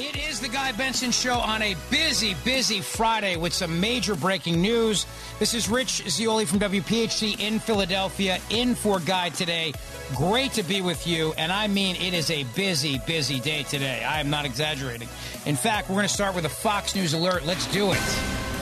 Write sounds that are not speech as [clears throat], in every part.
It is the Guy Benson Show on a busy, busy Friday with some major breaking news. This is Rich Zeoli from WPHT in Philadelphia, in for Guy today. Great to be with you, and I mean it is a busy, busy day today. I am not exaggerating. In fact, we're going to start with a Fox News alert. Let's do it.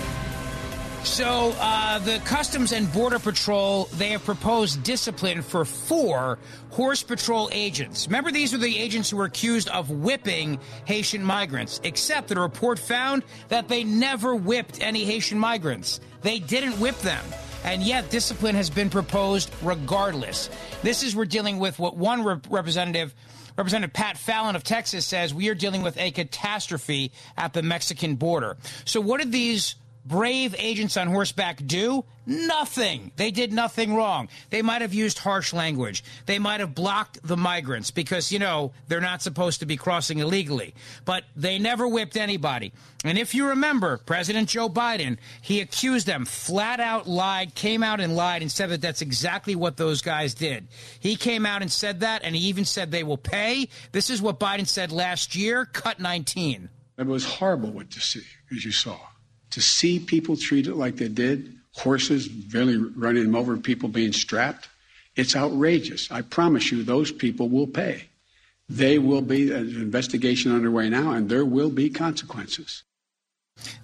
So, uh, the Customs and Border Patrol, they have proposed discipline for four Horse Patrol agents. Remember, these are the agents who were accused of whipping Haitian migrants, except that a report found that they never whipped any Haitian migrants. They didn't whip them. And yet, discipline has been proposed regardless. This is, we're dealing with what one rep- representative Representative Pat Fallon of Texas says we are dealing with a catastrophe at the Mexican border. So, what did these brave agents on horseback do? Nothing. They did nothing wrong. They might have used harsh language. They might have blocked the migrants because, you know, they're not supposed to be crossing illegally. But they never whipped anybody. And if you remember, President Joe Biden, he accused them, flat out lied, came out and lied and said that that's exactly what those guys did. He came out and said that, and he even said they will pay. This is what Biden said last year cut 19. It was horrible what to see, as you saw to see people treated like they did, horses barely running them over, people being strapped, it's outrageous. I promise you, those people will pay. They will be uh, an investigation underway now, and there will be consequences.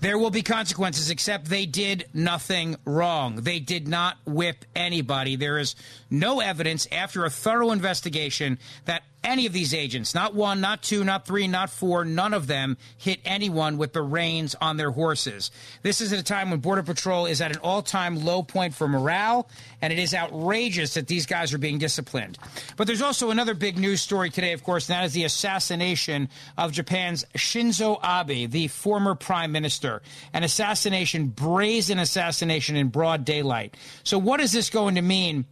There will be consequences, except they did nothing wrong. They did not whip anybody. There is no evidence after a thorough investigation that any of these agents, not one, not two, not three, not four, none of them hit anyone with the reins on their horses. This is at a time when Border Patrol is at an all time low point for morale, and it is outrageous that these guys are being disciplined. But there's also another big news story today, of course, and that is the assassination of Japan's Shinzo Abe, the former prime minister. An assassination, brazen assassination in broad daylight. So, what is this going to mean?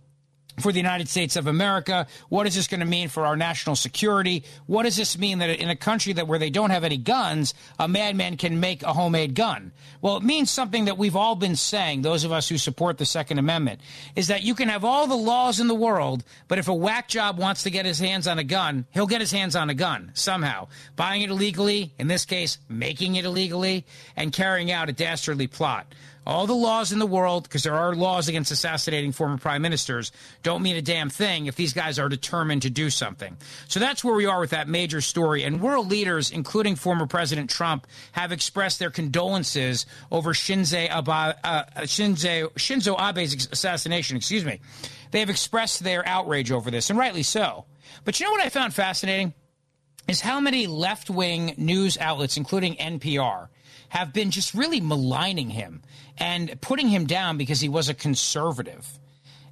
For the United States of America? What is this going to mean for our national security? What does this mean that in a country that where they don't have any guns, a madman can make a homemade gun? Well, it means something that we've all been saying, those of us who support the Second Amendment, is that you can have all the laws in the world, but if a whack job wants to get his hands on a gun, he'll get his hands on a gun somehow. Buying it illegally, in this case, making it illegally, and carrying out a dastardly plot. All the laws in the world, because there are laws against assassinating former prime ministers, don't mean a damn thing if these guys are determined to do something. So that's where we are with that major story. And world leaders, including former President Trump, have expressed their condolences over Shinzo, uh, Shinzo Abe's assassination. Excuse me. They have expressed their outrage over this, and rightly so. But you know what I found fascinating? Is how many left wing news outlets, including NPR, have been just really maligning him and putting him down because he was a conservative.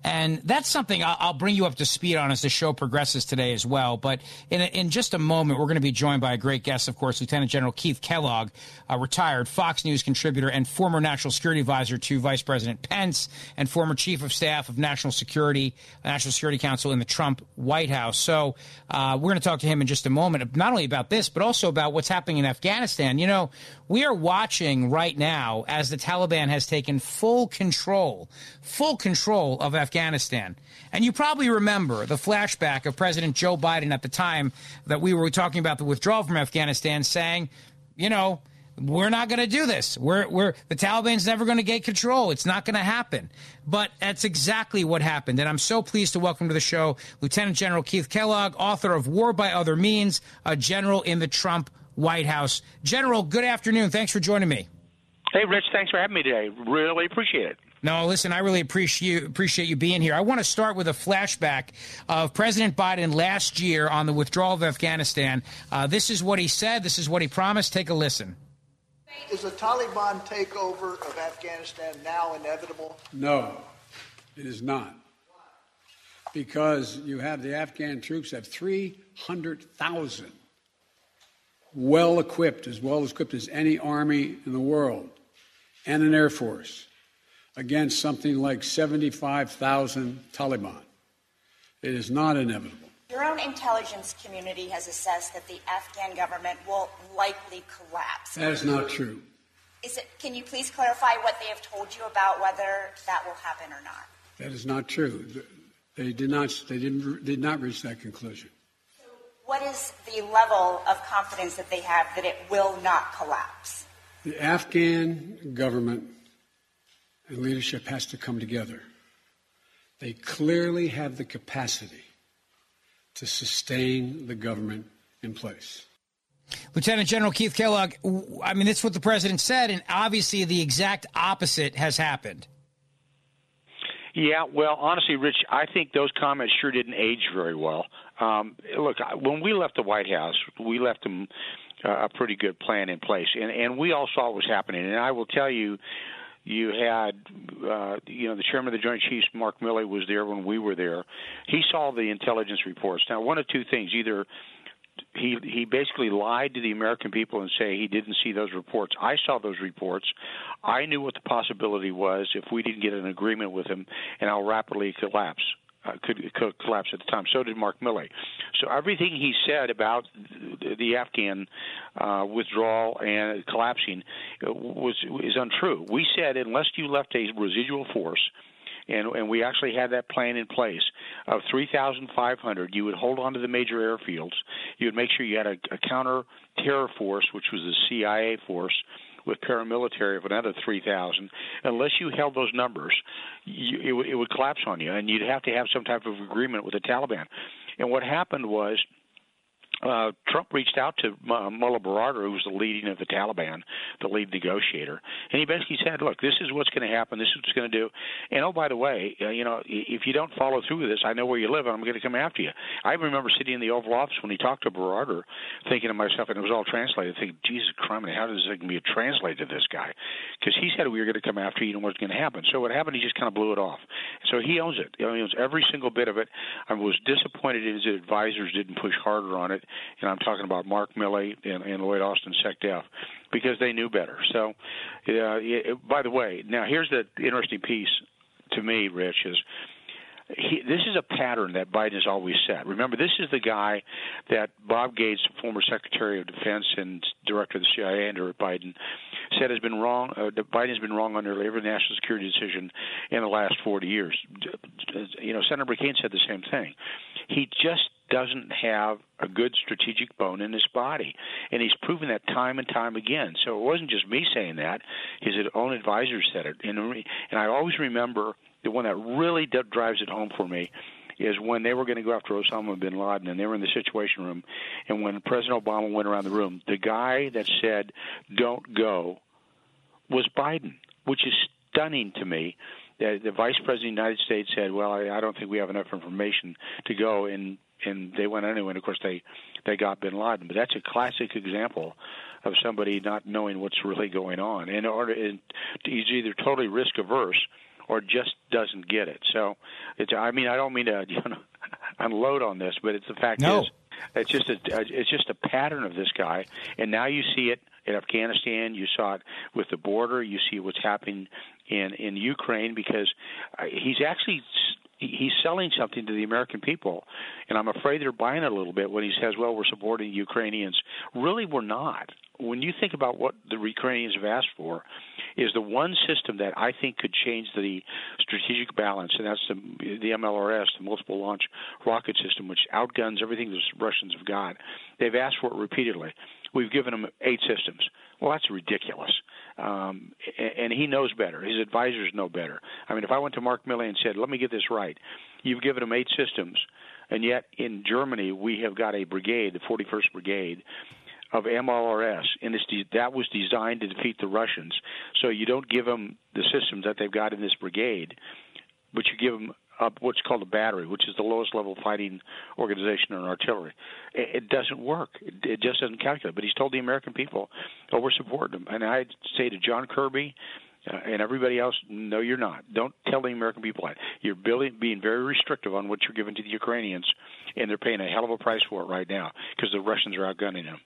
And that's something I'll bring you up to speed on as the show progresses today as well. But in, a, in just a moment, we're going to be joined by a great guest, of course, Lieutenant General Keith Kellogg, a retired Fox News contributor and former national security advisor to Vice President Pence and former chief of staff of national security, National Security Council in the Trump White House. So uh, we're going to talk to him in just a moment, not only about this, but also about what's happening in Afghanistan. You know, we are watching right now as the Taliban has taken full control, full control of Afghanistan. And you probably remember the flashback of President Joe Biden at the time that we were talking about the withdrawal from Afghanistan saying, you know, we're not going to do this. We're, we're, the Taliban's never going to get control. It's not going to happen. But that's exactly what happened. And I'm so pleased to welcome to the show Lieutenant General Keith Kellogg, author of War by Other Means, a general in the Trump White House. General, good afternoon. Thanks for joining me. Hey, Rich, thanks for having me today. Really appreciate it. No, listen, I really appreciate appreciate you being here. I want to start with a flashback of President Biden last year on the withdrawal of Afghanistan. Uh, this is what he said. This is what he promised. Take a listen. Is the Taliban takeover of Afghanistan now inevitable? No, it is not. because you have the Afghan troops have 300,000 well equipped, as well equipped as any army in the world, and an air force against something like 75,000 Taliban. It is not inevitable. Your own intelligence community has assessed that the Afghan government will likely collapse. That is not true. Is it, can you please clarify what they have told you about whether that will happen or not? That is not true. They did not. They didn't. Did not reach that conclusion. What is the level of confidence that they have that it will not collapse? The Afghan government and leadership has to come together. They clearly have the capacity to sustain the government in place. Lieutenant General Keith Kellogg, I mean, that's what the president said, and obviously the exact opposite has happened. Yeah, well, honestly, Rich, I think those comments sure didn't age very well. Um, look, when we left the White House, we left them uh, a pretty good plan in place, and and we all saw what was happening. And I will tell you, you had, uh, you know, the chairman of the Joint Chiefs, Mark Milley, was there when we were there. He saw the intelligence reports. Now, one of two things: either he he basically lied to the American people and say he didn't see those reports. I saw those reports. I knew what the possibility was if we didn't get an agreement with him, and how rapidly collapse. Uh, could, could collapse at the time. So did Mark Milley. So everything he said about the, the Afghan uh, withdrawal and collapsing uh, was is untrue. We said unless you left a residual force and and we actually had that plan in place of 3,500. You would hold on to the major airfields. You would make sure you had a, a counter terror force, which was the CIA force with paramilitary of another 3,000. Unless you held those numbers, you, it, it would collapse on you, and you'd have to have some type of agreement with the Taliban. And what happened was uh, Trump reached out to uh, Mullah Baradar, who was the leading of the Taliban, the lead negotiator, and he basically said, "Look, this is what's going to happen. This is what's going to do. And oh, by the way, uh, you know, if you don't follow through with this, I know where you live, and I'm going to come after you." I remember sitting in the Oval Office when he talked to Baradar, thinking to myself, and it was all translated, thinking, "Jesus Christ, how does this gonna be translated to this guy?" Because he said we were going to come after you, and what's going to happen. So what happened? He just kind of blew it off. So he owns it. He owns every single bit of it. I was disappointed his advisors didn't push harder on it, and I'm talking about Mark Milley and, and Lloyd Austin SecDef because they knew better. So, uh, it, by the way, now here's the interesting piece to me, Rich, is he, this is a pattern that Biden has always set. Remember, this is the guy that Bob Gates, former Secretary of Defense and Director of the CIA under Biden, said has been wrong. Uh, Biden has been wrong on nearly every national security decision in the last 40 years. You know, Senator McCain said the same thing. He just doesn't have a good strategic bone in his body. And he's proven that time and time again. So it wasn't just me saying that, his own advisors said it. And, and I always remember the one that really drives it home for me is when they were going to go after Osama bin Laden and they were in the situation room and when President Obama went around the room, the guy that said don't go was Biden, which is stunning to me the, the vice president of the United States said, "Well, I, I don't think we have enough information to go," and and they went anyway. And of course, they they got Bin Laden. But that's a classic example of somebody not knowing what's really going on, and or and he's either totally risk averse or just doesn't get it. So it's. I mean, I don't mean to [laughs] you know, unload on this, but it's the fact no. is it's just a it's just a pattern of this guy, and now you see it in Afghanistan. You saw it with the border. You see what's happening in in Ukraine because uh, he's actually he's selling something to the American people, and I'm afraid they're buying it a little bit when he says, "Well, we're supporting Ukrainians." Really, we're not. When you think about what the Ukrainians have asked for, is the one system that I think could change the strategic balance, and that's the the MLRS, the multiple launch rocket system, which outguns everything the Russians have got. They've asked for it repeatedly. We've given them eight systems. Well, that's ridiculous. Um, and he knows better. His advisors know better. I mean, if I went to Mark Milley and said, "Let me get this right," you've given him eight systems, and yet in Germany we have got a brigade, the 41st Brigade, of MLRS, and de- that was designed to defeat the Russians. So you don't give them the systems that they've got in this brigade, but you give them up what's called a battery, which is the lowest level fighting organization in artillery. It, it doesn't work. It, it just doesn't calculate. But he's told the American people, "Oh, we're supporting them." And I'd say to John Kirby Uh, and everybody else, no, you're not. Don't tell the American people that. You're being very restrictive on what you're giving to the Ukrainians, and they're paying a hell of a price for it right now because the Russians are outgunning them.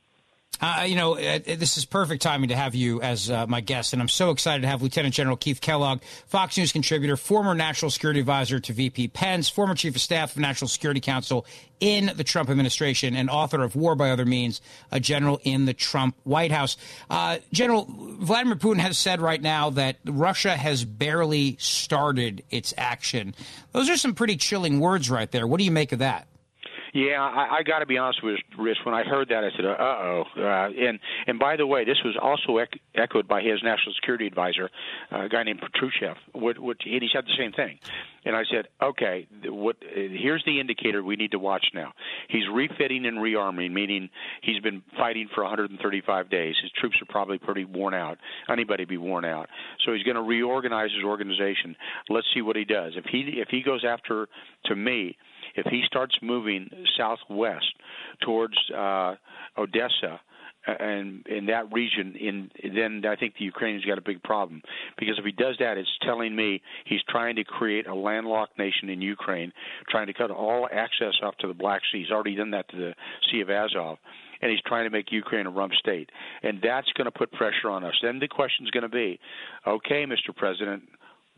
Uh, you know, uh, this is perfect timing to have you as uh, my guest, and I'm so excited to have Lieutenant General Keith Kellogg, Fox News contributor, former national security advisor to VP Pence, former chief of staff of National Security Council in the Trump administration, and author of War by Other Means, a general in the Trump White House. Uh, general Vladimir Putin has said right now that Russia has barely started its action. Those are some pretty chilling words right there. What do you make of that? Yeah, I, I got to be honest with Rich. When I heard that, I said, "Uh oh." Uh, and and by the way, this was also ec- echoed by his national security advisor, uh, a guy named Patrushev. What, what, and he said the same thing. And I said, "Okay, what? Here's the indicator we need to watch now. He's refitting and rearming, meaning he's been fighting for 135 days. His troops are probably pretty worn out. Anybody be worn out. So he's going to reorganize his organization. Let's see what he does. If he if he goes after, to me." If he starts moving southwest towards uh, Odessa and in that region, in then I think the Ukrainians got a big problem because if he does that, it's telling me he's trying to create a landlocked nation in Ukraine, trying to cut all access off to the Black Sea. He's already done that to the Sea of Azov and he's trying to make Ukraine a rump state. And that's going to put pressure on us. Then the question is going to be, okay, Mr. President,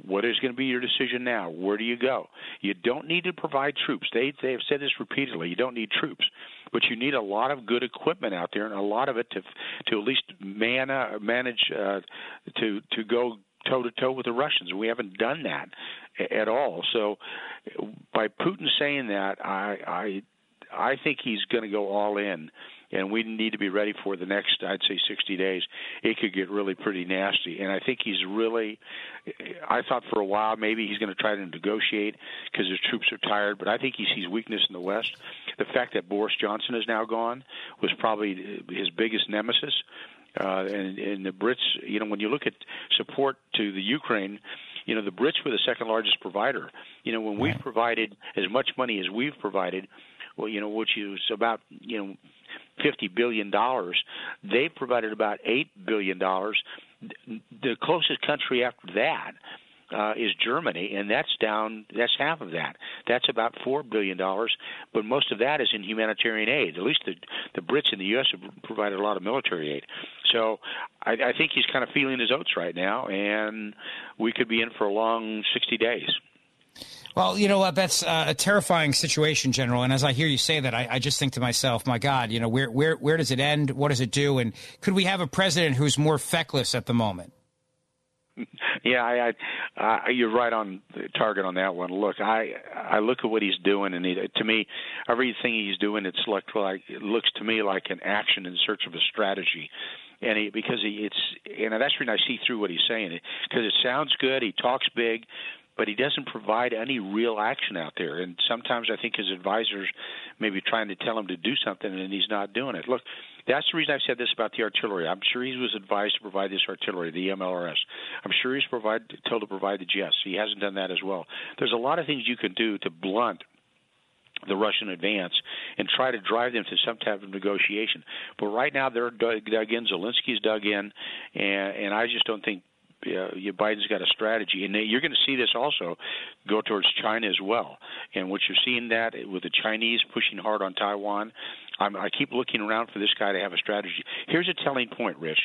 what is going to be your decision now? Where do you go? You don't need to provide troops. They they have said this repeatedly. You don't need troops, but you need a lot of good equipment out there, and a lot of it to to at least man uh, manage uh, to to go toe to toe with the Russians. We haven't done that at all. So, by Putin saying that, I I I think he's going to go all in and we need to be ready for the next, I'd say, 60 days. It could get really pretty nasty, and I think he's really. I thought for a while maybe he's going to try to negotiate because his troops are tired, but I think he sees weakness in the West. The fact that Boris Johnson is now gone was probably his biggest nemesis. Uh, and, and the Brits, you know, when you look at support to the Ukraine, you know, the Brits were the second largest provider. You know, when we've provided as much money as we've provided, well, you know, which is about, you know, fifty billion dollars. They provided about eight billion dollars. The closest country after that uh, is Germany, and that's down. That's half of that. That's about four billion dollars, but most of that is in humanitarian aid. At least the the Brits and the U.S. have provided a lot of military aid. So I, I think he's kind of feeling his oats right now, and we could be in for a long sixty days. Well, you know what? That's uh, a terrifying situation, General. And as I hear you say that, I, I, just think to myself, my God, you know, where where where does it end? What does it do? And could we have a president who's more feckless at the moment? [laughs] Yeah, I, I, uh, you're right on target on that one. Look, I I look at what he's doing, and he, to me, everything he's doing, it's look like it looks to me like an action in search of a strategy and he because he it's and that's when I see through what he's saying because it sounds good. He talks big, but he doesn't provide any real action out there. And sometimes I think his advisors may be trying to tell him to do something, and he's not doing it. Look, that's the reason I've said this about the artillery. I'm sure he was advised to provide this artillery, the MLRS. I'm sure he's provide, told to provide the jets. He hasn't done that as well. There's a lot of things you can do to blunt the Russian advance and try to drive them to some type of negotiation. But right now they're dug in. Zelensky's dug in, and, and I just don't think uh, Biden's got a strategy, and you're going to see this also go towards China as well. And what you're seeing that with the Chinese pushing hard on Taiwan, I'm, I keep looking around for this guy to have a strategy. Here's a telling point, Rich.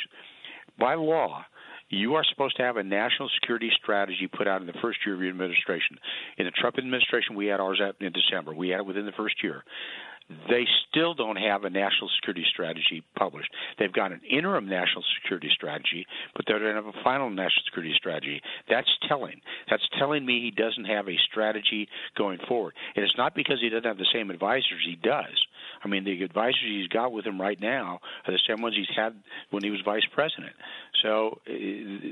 By law, you are supposed to have a national security strategy put out in the first year of your administration. In the Trump administration, we had ours out in December. We had it within the first year. They still don't have a national security strategy published. They've got an interim national security strategy, but they don't have a final national security strategy. That's telling. That's telling me he doesn't have a strategy going forward. And it's not because he doesn't have the same advisors. He does. I mean, the advisors he's got with him right now are the same ones he's had when he was vice president. So uh,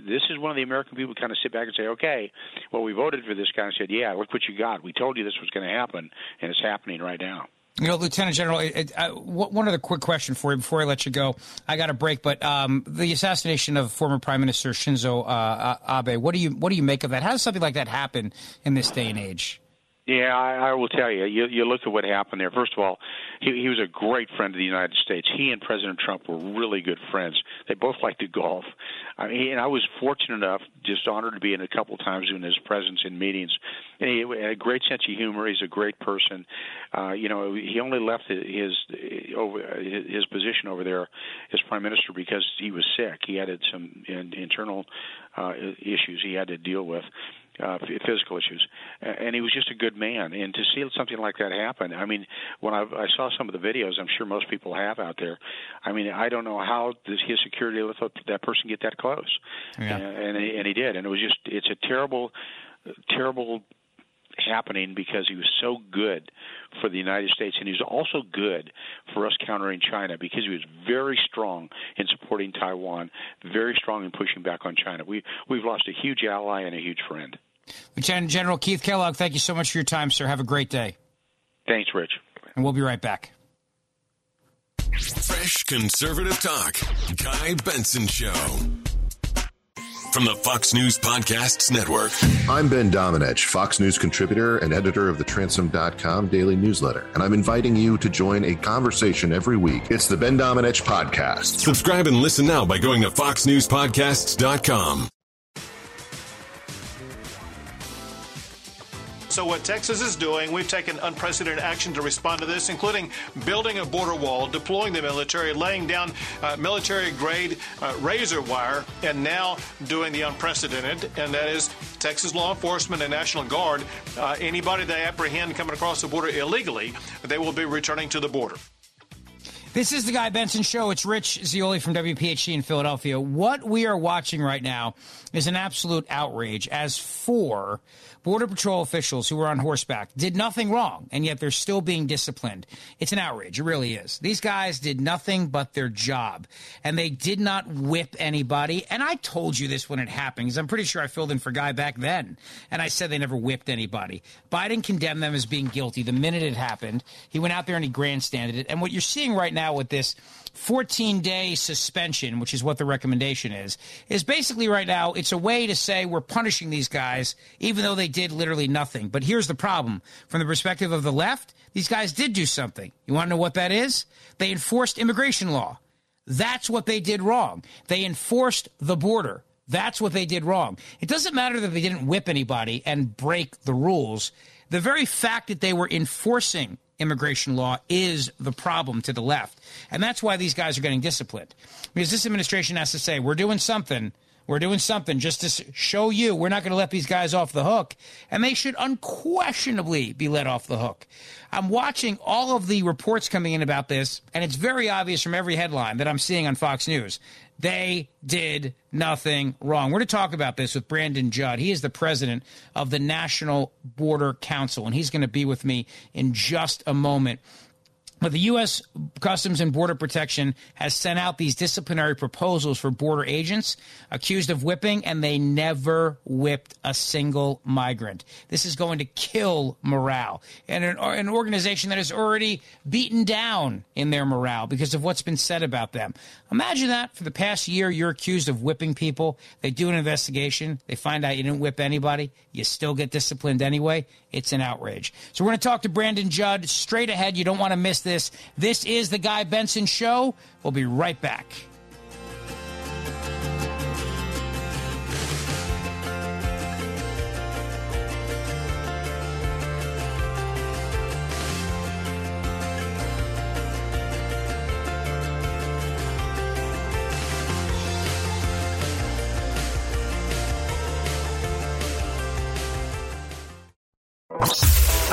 this is one of the American people kind of sit back and say, okay, well, we voted for this guy and said, yeah, look what you got. We told you this was going to happen, and it's happening right now. You know, Lieutenant General, it, uh, one other quick question for you before I let you go. I got a break, but um, the assassination of former Prime Minister Shinzo uh, Abe. What do you what do you make of that? How does something like that happen in this day and age? Yeah, I, I will tell you. You you look at what happened there. First of all, he, he was a great friend of the United States. He and President Trump were really good friends. They both liked to golf. I mean, and I was fortunate enough, just honored to be in a couple times in his presence in meetings. And he had a great sense of humor. He's a great person. Uh, you know, he only left his over his position over there as prime minister because he was sick. He had some in, internal uh, issues he had to deal with uh, physical issues, and he was just a good man. And to see something like that happen, I mean, when I, I saw some of the videos, I'm sure most people have out there. I mean, I don't know how does his security let that person get that close, yeah. and, and he, and he did, and it was just it's a terrible, terrible happening because he was so good for the United States, and he was also good for us countering China because he was very strong in supporting Taiwan, very strong in pushing back on China. We we've lost a huge ally and a huge friend. Lieutenant General Keith Kellogg, thank you so much for your time, sir. Have a great day. Thanks, Rich. And we'll be right back. Fresh conservative talk. Guy Benson Show. From the Fox News Podcasts Network. I'm Ben Domenech, Fox News contributor and editor of the Transom.com daily newsletter, and I'm inviting you to join a conversation every week. It's the Ben Domenech Podcast. Subscribe and listen now by going to FoxNewsPodcasts.com. So, what Texas is doing, we've taken unprecedented action to respond to this, including building a border wall, deploying the military, laying down uh, military grade uh, razor wire, and now doing the unprecedented, and that is Texas law enforcement and National Guard. Uh, anybody they apprehend coming across the border illegally, they will be returning to the border. This is the Guy Benson Show. It's Rich Zeoli from WPHT in Philadelphia. What we are watching right now is an absolute outrage as for Border Patrol officials who were on horseback did nothing wrong, and yet they're still being disciplined. It's an outrage. It really is. These guys did nothing but their job, and they did not whip anybody. And I told you this when it happened, because I'm pretty sure I filled in for Guy back then, and I said they never whipped anybody. Biden condemned them as being guilty the minute it happened. He went out there and he grandstanded it. And what you're seeing right now with this 14 day suspension, which is what the recommendation is, is basically right now it's a way to say we're punishing these guys even though they did literally nothing. But here's the problem from the perspective of the left, these guys did do something. You want to know what that is? They enforced immigration law. That's what they did wrong. They enforced the border. That's what they did wrong. It doesn't matter that they didn't whip anybody and break the rules. The very fact that they were enforcing immigration law is the problem to the left. And that's why these guys are getting disciplined. Because this administration has to say, we're doing something. We're doing something just to show you we're not going to let these guys off the hook. And they should unquestionably be let off the hook. I'm watching all of the reports coming in about this, and it's very obvious from every headline that I'm seeing on Fox News they did nothing wrong. We're going to talk about this with Brandon Judd. He is the president of the National Border Council, and he's going to be with me in just a moment. But the U.S. Customs and Border Protection has sent out these disciplinary proposals for border agents accused of whipping, and they never whipped a single migrant. This is going to kill morale. And an, an organization that is already beaten down in their morale because of what's been said about them. Imagine that for the past year, you're accused of whipping people. They do an investigation. They find out you didn't whip anybody. You still get disciplined anyway. It's an outrage. So we're going to talk to Brandon Judd straight ahead. You don't want to miss this. This is the Guy Benson Show. We'll be right back.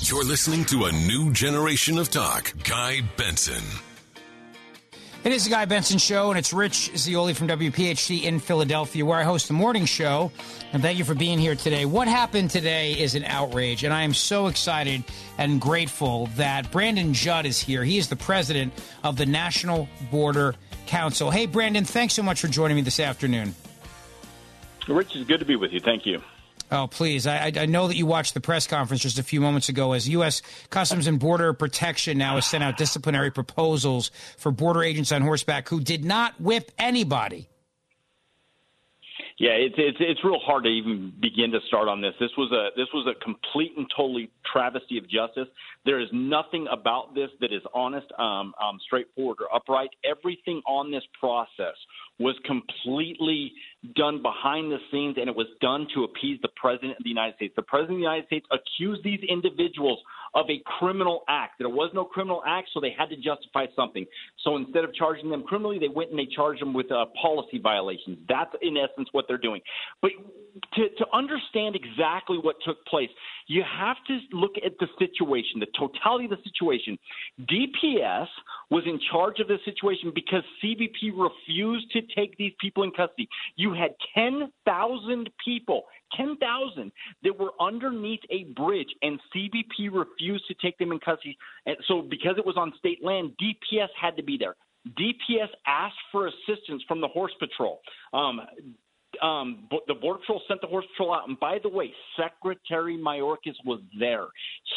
You're listening to a new generation of talk. Guy Benson. It is the Guy Benson Show, and it's Rich Zeoli from WPHT in Philadelphia, where I host the morning show. And thank you for being here today. What happened today is an outrage, and I am so excited and grateful that Brandon Judd is here. He is the president of the National Border Council. Hey, Brandon, thanks so much for joining me this afternoon. Rich, it's good to be with you. Thank you. Oh, please. I, I know that you watched the press conference just a few moments ago as U.S. Customs and Border Protection now has sent out disciplinary proposals for border agents on horseback who did not whip anybody. Yeah, it's it's it's real hard to even begin to start on this. This was a this was a complete and totally travesty of justice. There is nothing about this that is honest, um, um, straightforward, or upright. Everything on this process was completely done behind the scenes, and it was done to appease the president of the United States. The president of the United States accused these individuals of a criminal act. There was no criminal act, so they had to justify something. So instead of charging them criminally, they went and they charged them with uh, policy violations. That's in essence what they're doing. But to, to understand exactly what took place, you have to look at the situation, the totality of the situation. DPS was in charge of this situation because CBP refused to take these people in custody. You had 10,000 people, 10,000 that were underneath a bridge, and CBP refused to take them in custody. And so, because it was on state land, DPS had to be there. DPS asked for assistance from the Horse Patrol. Um, um, the Border Patrol sent the Horse Patrol out. And by the way, Secretary Mayorkas was there.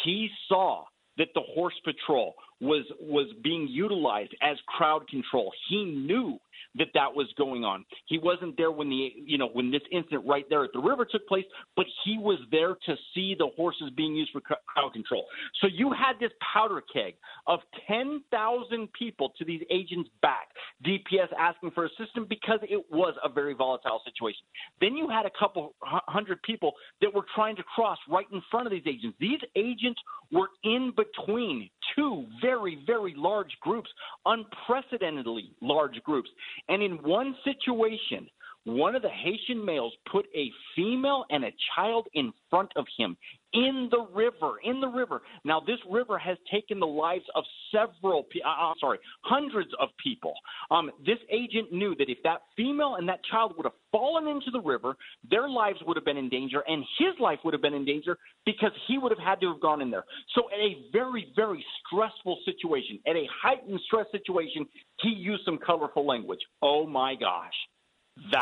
He saw that the Horse Patrol was was being utilized as crowd control. He knew that that was going on. He wasn't there when the you know when this incident right there at the river took place, but he was there to see the horses being used for crowd control. So you had this powder keg of 10,000 people to these agents back. DPS asking for assistance because it was a very volatile situation. Then you had a couple hundred people that were trying to cross right in front of these agents. These agents were in between two very very large groups, unprecedentedly large groups. And in one situation, one of the Haitian males put a female and a child in front of him in the river. In the river. Now, this river has taken the lives of several, uh, I'm sorry, hundreds of people. Um, this agent knew that if that female and that child would have fallen into the river, their lives would have been in danger, and his life would have been in danger because he would have had to have gone in there. So, at a very, very stressful situation, at a heightened stress situation, he used some colorful language. Oh my gosh.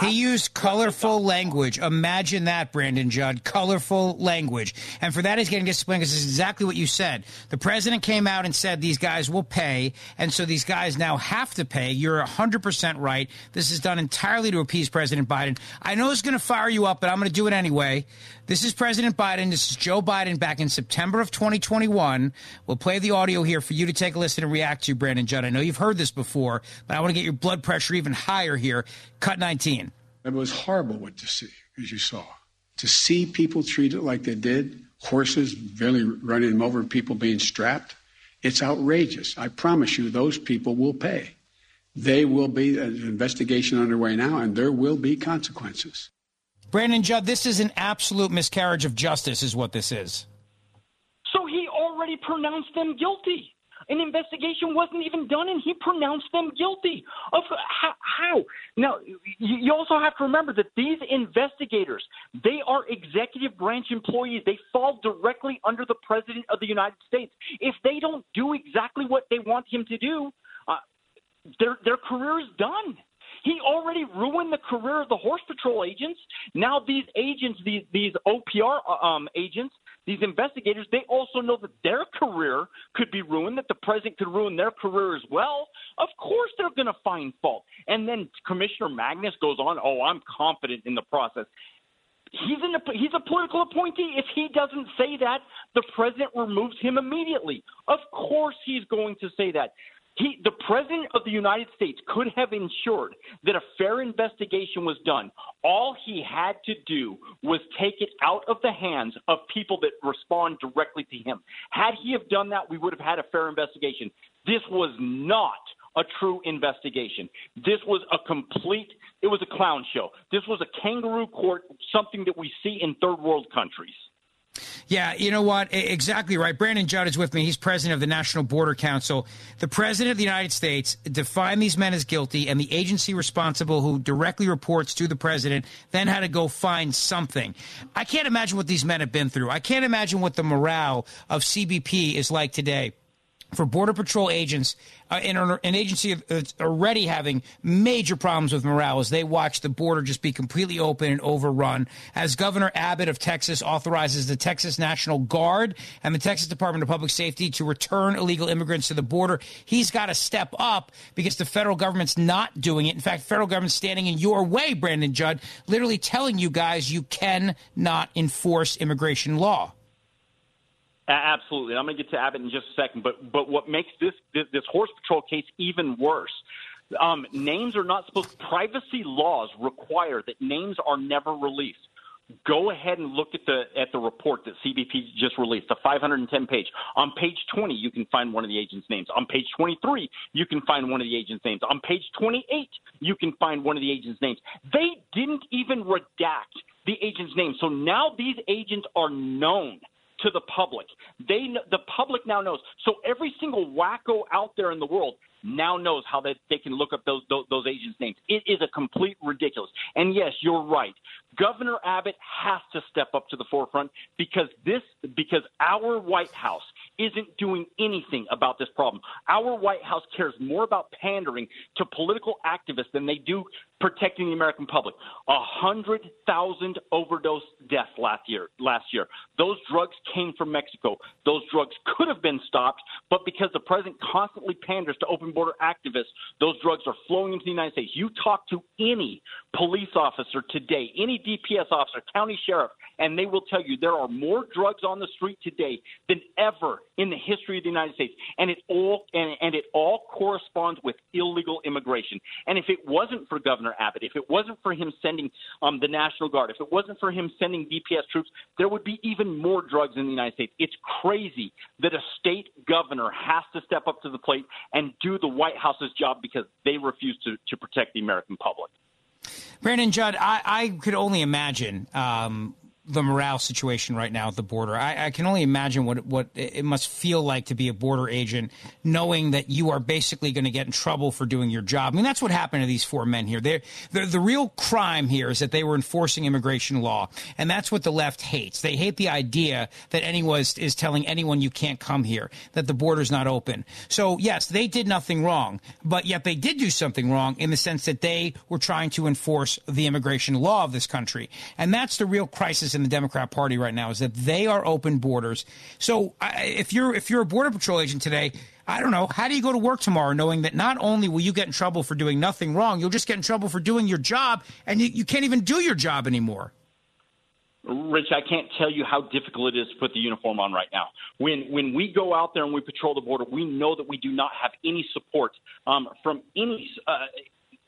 He used colorful language. Imagine that, Brandon Judd. Colorful language. And for that, he's getting disciplined because it's exactly what you said. The president came out and said these guys will pay. And so these guys now have to pay. You're 100% right. This is done entirely to appease President Biden. I know it's going to fire you up, but I'm going to do it anyway. This is President Biden. This is Joe Biden back in September of 2021. We'll play the audio here for you to take a listen and react to, Brandon Judd. I know you've heard this before, but I want to get your blood pressure even higher here. Cut 19. It was horrible what to see, as you saw. To see people treated like they did, horses barely running them over, people being strapped, it's outrageous. I promise you, those people will pay. They will be, uh, an investigation underway now, and there will be consequences. Brandon Judd, this is an absolute miscarriage of justice, is what this is. So he already pronounced them guilty. An investigation wasn't even done, and he pronounced them guilty. Of how? how? Now, you also have to remember that these investigators, they are executive branch employees. They fall directly under the president of the United States. If they don't do exactly what they want him to do, uh, their their career is done. He already ruined the career of the Horse Patrol agents. Now these agents, these these OPR uh, um, agents, these investigators, they also know that their career could be ruined, that the president could ruin their career as well. Of course, they're going to find fault. And then Commissioner Magnus goes on, "Oh, I'm confident in the process." He's in he's a political appointee. If he doesn't say that, the president removes him immediately. Of course, he's going to say that. He, the president of the United States could have ensured that a fair investigation was done. All he had to do was take it out of the hands of people that respond directly to him. Had he have done that, we would have had a fair investigation. This was not a true investigation. This was a complete it was a clown show. This was a kangaroo court, something that we see in third world countries. Yeah, you know what? Exactly right. Brandon Judd is with me. He's president of the National Border Council. The president of the United States defined these men as guilty, and the agency responsible, who directly reports to the president, then had to go find something. I can't imagine what these men have been through. I can't imagine what the morale of CBP is like today for Border Patrol agents uh, in an, an agency that's already having major problems with morale as they watch the border just be completely open and overrun. As Governor Abbott of Texas authorizes the Texas National Guard and the Texas Department of Public Safety to return illegal immigrants to the border, he's got to step up because the federal government's not doing it. In fact, federal government's standing in your way, Brandon Judd, literally telling you guys you cannot enforce immigration law. Absolutely. I'm going to get to Abbott in just a second, but but what makes this this, this horse patrol case even worse? Um, names are not supposed. Privacy laws require that names are never released. Go ahead and look at the at the report that CBP just released, the 510 page. On page 20, you can find one of the agents' names. On page 23, you can find one of the agents' names. On page 28, you can find one of the agents' names. They didn't even redact the agent's name, so now these agents are known to the public. They the public now knows. So every single wacko out there in the world now knows how they, they can look up those, those those agents' names. It is a complete ridiculous. And yes, you're right. Governor Abbott has to step up to the forefront because this because our White House isn't doing anything about this problem. Our White House cares more about pandering to political activists than they do protecting the American public. A hundred thousand overdose deaths last year. Last year, those drugs came from Mexico. Those drugs could have been stopped, but because the president constantly panders to open border activists, those drugs are flowing into the United States. You talk to any police officer today, any DPS officer, county sheriff, and they will tell you there are more drugs on the street today than ever in the history of the United States, and it all and, and it all corresponds with illegal immigration. And if it wasn't for Governor Abbott, if it wasn't for him sending um, the National Guard, if it wasn't for him sending DPS troops, there would be even more drugs in the United States. It's crazy that a state governor has to step up to the plate and do the White House's job because they refuse to, to protect the American public. Brandon Judd, I, I could only imagine um, the morale situation right now at the border. I, I, can only imagine what what it must feel like to be a border agent, knowing that you are basically going to get in trouble for doing your job. I mean, that's what happened to these four men here. They're, they're, the real crime here is that they were enforcing immigration law, and that's what the left hates. They hate the idea that anyone is, is telling anyone you can't come here, that the border's not open. So yes, they did nothing wrong, but yet they did do something wrong in the sense that they were trying to enforce the immigration law of this country, and that's the real crisis in the Democrat Party right now is that they are open borders. So if you're if you're a border patrol agent today, I don't know, how do you go to work tomorrow knowing that not only will you get in trouble for doing nothing wrong, you'll just get in trouble for doing your job, and you, you can't even do your job anymore. Rich, I can't tell you how difficult it is to put the uniform on right now. When when we go out there and we patrol the border, we know that we do not have any support um, from any uh,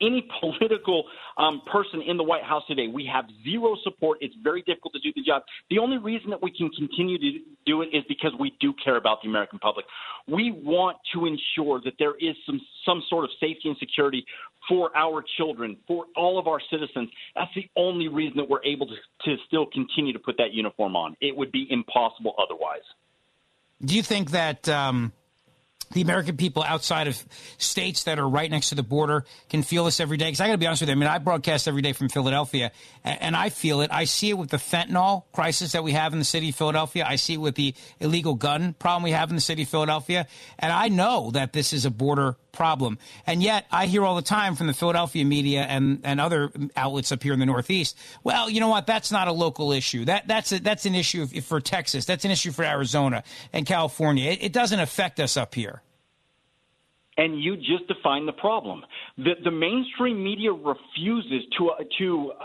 any political um, person in the White House today. We have zero support. It's very difficult to do the job. The only reason that we can continue to do it is because we do care about the American public. We want to ensure that there is some some sort of safety and security for our children, for all of our citizens. That's the only reason that we're able to, to still continue to put that uniform on. It would be impossible otherwise. Do you think that? Um the American people outside of states that are right next to the border can feel this every day. Because I got to be honest with you, I mean, I broadcast every day from Philadelphia, and I feel it. I see it with the fentanyl crisis that we have in the city of Philadelphia. I see it with the illegal gun problem we have in the city of Philadelphia, and I know that this is a border problem. And yet, I hear all the time from the Philadelphia media and, and other outlets up here in the Northeast. Well, you know what? That's not a local issue. That that's a, that's an issue for Texas. That's an issue for Arizona and California. It, it doesn't affect us up here and you just define the problem. The, the mainstream media refuses to uh, to uh,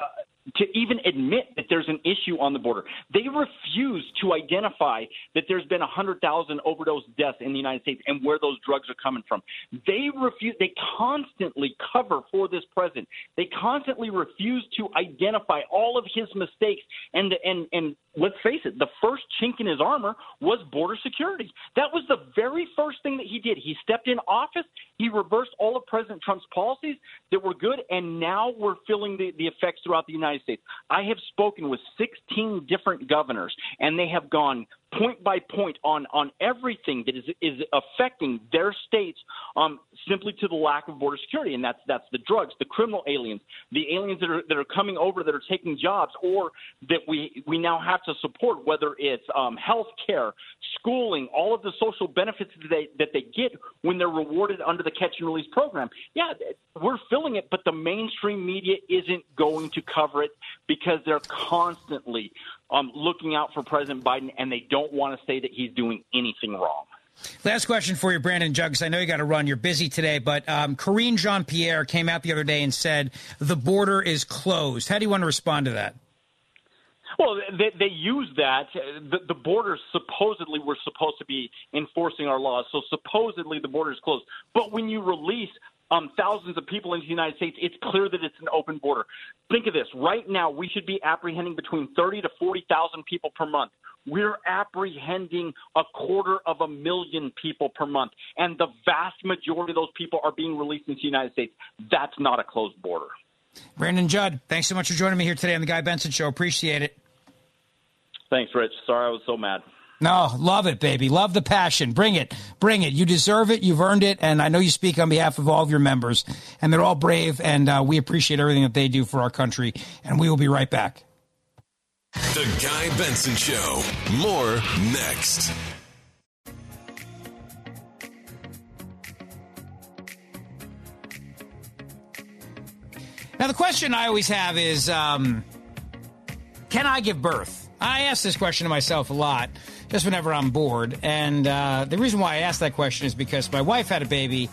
to even admit that there's an issue on the border. They refuse to identify that there's been 100,000 overdose deaths in the United States and where those drugs are coming from. They refuse they constantly cover for this president. They constantly refuse to identify all of his mistakes and and and let's face it, the first chink in his armor was border security. That was the very first thing that he did. He stepped in office, he reversed all of President Trump's policies that were good, and now we're feeling the, the effects throughout the United States. I have spoken with 16 different governors, and they have gone point by point on on everything that is is affecting their states um, simply to the lack of border security, and that's that's the drugs, the criminal aliens, the aliens that are that are coming over that are taking jobs, or that we we now have to support, whether it's um, health care, schooling, all of the social benefits that they that they get when they're rewarded under the catch and release program. Yeah, we're filling it, but the mainstream media isn't going to cover it because they're constantly um, looking out for President Biden, and they don't want to say that he's doing anything wrong. Last question for you, Brandon Judd. I know you got to run. You're busy today, but um, Karine Jean Pierre came out the other day and said the border is closed. How do you want to respond to that? Well, they, they use that. The, the borders supposedly were supposed to be enforcing our laws, so supposedly the border is closed. But when you release um, thousands of people into the United States, it's clear that it's an open border. Think of this: right now, we should be apprehending between 30 to 40 thousand people per month. We're apprehending a quarter of a million people per month, and the vast majority of those people are being released into the United States. That's not a closed border. Brandon Judd, thanks so much for joining me here today on the Guy Benson Show. Appreciate it. Thanks, Rich. Sorry I was so mad. No, love it, baby. Love the passion. Bring it. Bring it. You deserve it. You've earned it. And I know you speak on behalf of all of your members. And they're all brave. And uh, we appreciate everything that they do for our country. And we will be right back. The Guy Benson Show. More next. Now, the question I always have is um, can I give birth? I ask this question to myself a lot, just whenever I'm bored. And uh, the reason why I ask that question is because my wife had a baby,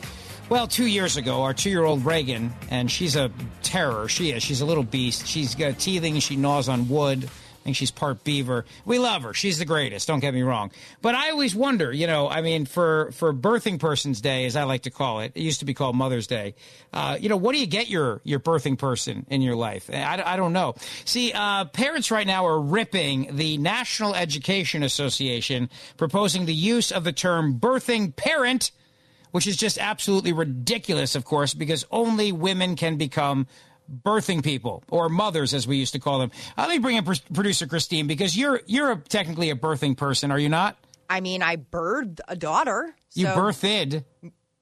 well, two years ago, our two year old Reagan, and she's a terror. She is. She's a little beast. She's got teething, she gnaws on wood. Think she's part beaver. We love her. She's the greatest. Don't get me wrong. But I always wonder, you know, I mean, for for birthing person's day, as I like to call it, it used to be called Mother's Day. Uh, you know, what do you get your your birthing person in your life? I, I don't know. See, uh, parents right now are ripping the National Education Association, proposing the use of the term birthing parent which is just absolutely ridiculous, of course, because only women can become birthing people or mothers, as we used to call them. Uh, let me bring in pr- producer Christine because you're you're a, technically a birthing person, are you not? I mean, I birthed a daughter. You so- birthed.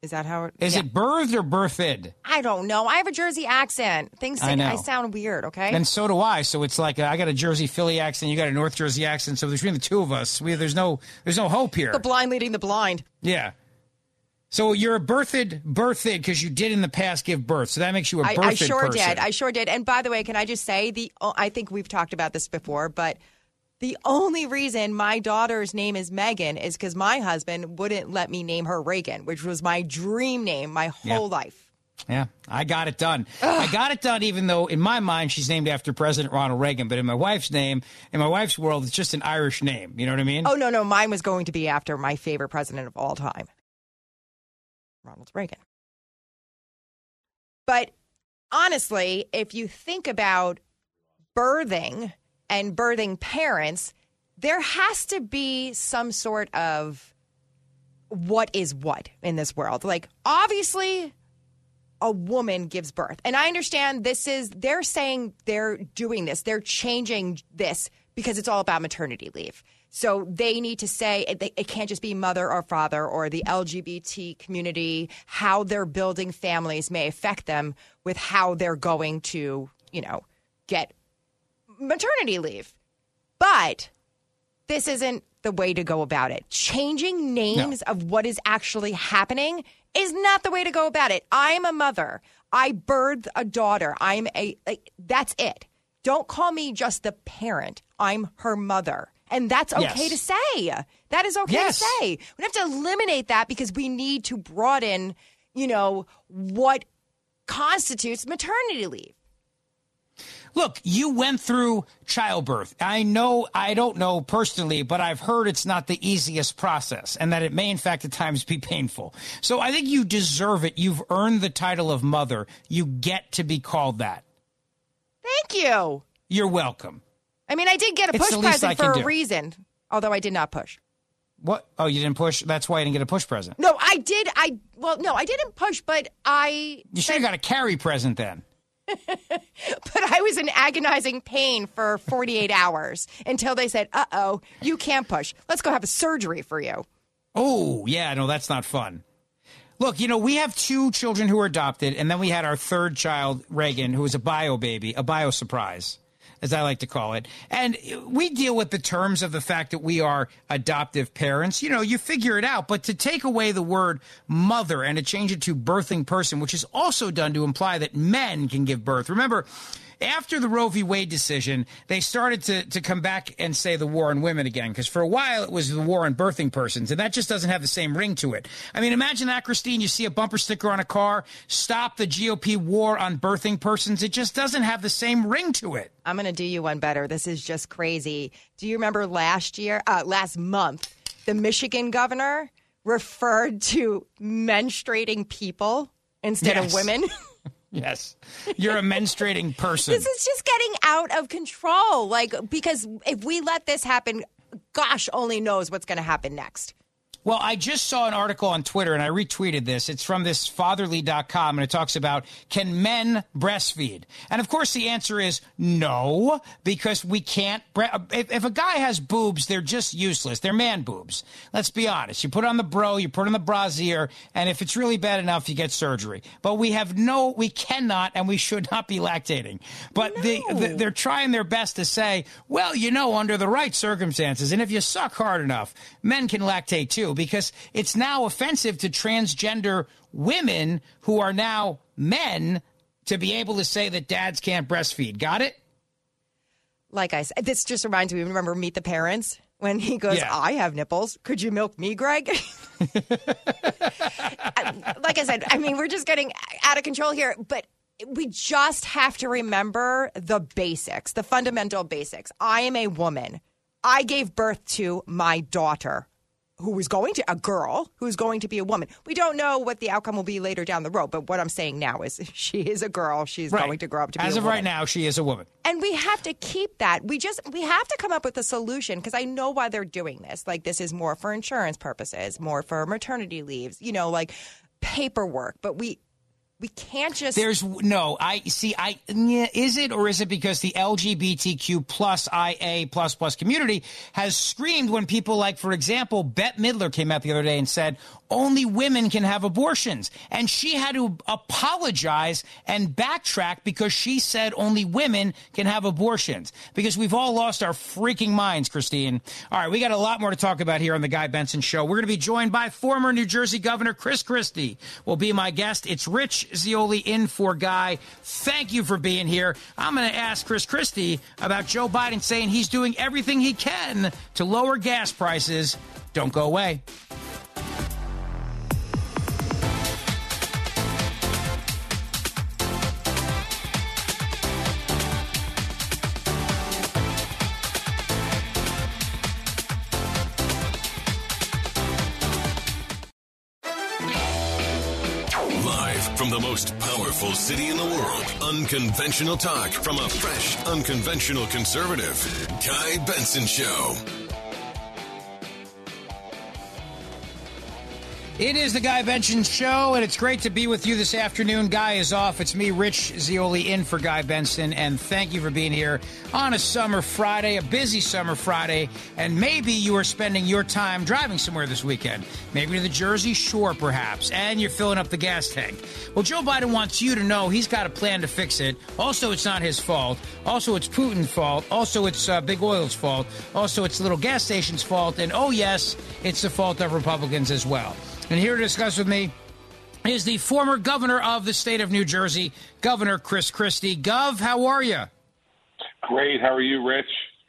Is that how it Is yeah. it birthed or birthed? I don't know. I have a Jersey accent. Things I. I sound weird, okay? And so do I. So it's like uh, I got a Jersey Philly accent, you got a North Jersey accent. So between the two of us, we, there's no there's no hope here. the blind leading the blind. Yeah. So you're a birthed, birthed because you did in the past give birth. So that makes you a birthed I, I sure person. did. I sure did. And by the way, can I just say the? I think we've talked about this before, but the only reason my daughter's name is Megan is because my husband wouldn't let me name her Reagan, which was my dream name my Yeah. whole life. Yeah, I got it done. I got it done, even though in my mind she's named after President Ronald Reagan, but in my wife's name, in my wife's world, it's just an Irish name. You know what I mean? Oh no, no, mine was going to be after my favorite president of all time, Ronald Reagan. But honestly, if you think about birthing and birthing parents, there has to be some sort of what is what in this world. Like, obviously, a woman gives birth. And I understand this is, they're saying they're doing this, they're changing this because it's all about maternity leave. So they need to say it, it can't just be mother or father or the LGBT community. How they're building families may affect them with how they're going to, you know, get maternity leave. But this isn't the way to go about it. Changing names of what is actually happening is not the way to go about it. I'm a mother. I birthed a daughter. I'm a like, that's it. Don't call me just the parent. I'm her mother. And that's okay Yes. to say. That is okay Yes. to say. We have to eliminate that because we need to broaden, you know, what constitutes maternity leave. Look, you went through childbirth. I know, I don't know personally, but I've heard it's not the easiest process and that it may, in fact, at times be painful. So I think you deserve it. You've earned the title of mother. You get to be called that. Thank you. You're welcome. I mean, I did get a It's push I present for a do. reason, although I did not push. What? Oh, you didn't push. That's why you didn't get a push present. No, I did. I well, no, I didn't push, but I You should have got a carry present then. [laughs] but I was in agonizing pain for 48 [laughs] hours until they said, "Uh oh, you can't push. Let's go have a surgery for you." Oh, yeah, no, that's not fun. Look, you know, we have two children who are adopted, and then we had our third child, Reagan, who was a bio baby, a bio surprise, as I like to call it. And we deal with the terms of the fact that we are adoptive parents. You know, you figure it out. But to take away the word mother and to change it to birthing person, which is also done to imply that men can give birth. Remember, after the Roe v. Wade decision, they started to, to come back and say the war on women again, because for a while it was the war on birthing persons, and that just doesn't have the same ring to it. I mean, imagine that, Christine. You see a bumper sticker on a car, stop the GOP war on birthing persons. It just doesn't have the same ring to it. I'm going to do you one better. This is just crazy. Do you remember last year, uh, last month, the Michigan governor referred to menstruating people instead Yes. of women? [laughs] [laughs] Yes. You're a menstruating person. This is just getting out of control. Like, because if we let this happen, gosh only knows what's going to happen next. Well, I just saw an article on Twitter and I retweeted this. It's from this fatherly.com and it talks about can men breastfeed? And of course, the answer is no, because we can't. Bre- if, if a guy has boobs, they're just useless. They're man boobs. Let's be honest. You put on the bro, you put on the brassiere, and if it's really bad enough, you get surgery. But we have no, we cannot and we should not be lactating. But the, the, they're trying their best to say, well, you know, under the right circumstances, and if you suck hard enough, men can lactate too, because it's now offensive to transgender women who are now men to be able to say that dads can't breastfeed. Got it? Like I said, this just reminds me. Remember Meet the Parents when he goes, Yeah. "I have nipples. Could you milk me, Greg?" [laughs] like I said, I mean, we're just getting out of control here, but we just have to remember the basics, the fundamental basics. I am a woman. I gave birth to my daughter, who was going to a girl who's going to be a woman. We don't know what the outcome will be later down the road, but what I'm saying now is [laughs] she is a girl. She's Right. going to grow up to be As a of right now, she is a woman. And we have to keep that. We just we have to come up with a solution because I know why they're doing this. Like this is more for insurance purposes, more for maternity leaves, you know, like paperwork. But we we can't just There's no, I see. I is it or is it because the LGBTQ plus IA plus plus community has screamed when people like, for example, Bette Midler came out the other day and said only women can have abortions, and she had to apologize and backtrack because she said only women can have abortions because we've all lost our freaking minds, Christine. All right, we got a lot more to talk about here on the Guy Benson Show. We're going to be joined by former New Jersey Governor Chris Christie. Will be my guest. It's Rich Zeoli in for Guy. Thank you for being here. I'm going to ask Chris Christie about Joe Biden saying he's doing everything he can to lower gas prices. Don't go away. Most powerful city in the world, unconventional talk from a fresh, unconventional conservative. Guy Benson Show. It is the Guy Benson Show, and it's great to be with you this afternoon. Guy is off. It's me, Rich Zeoli, in for Guy Benson, and thank you for being here on a summer Friday, a busy summer Friday, and maybe you are spending your time driving somewhere this weekend, maybe to the Jersey Shore, perhaps, and you're filling up the gas tank. Well, Joe Biden wants you to know he's got a plan to fix it. Also, it's not his fault. Also, it's Putin's fault. Also, it's uh, Big Oil's fault. Also, it's little gas stations' fault. And oh, yes, it's the fault of Republicans as well. And here to discuss with me is the former governor of the state of New Jersey, Governor Chris Christie. Gov, how are you? Great. How are you, Rich?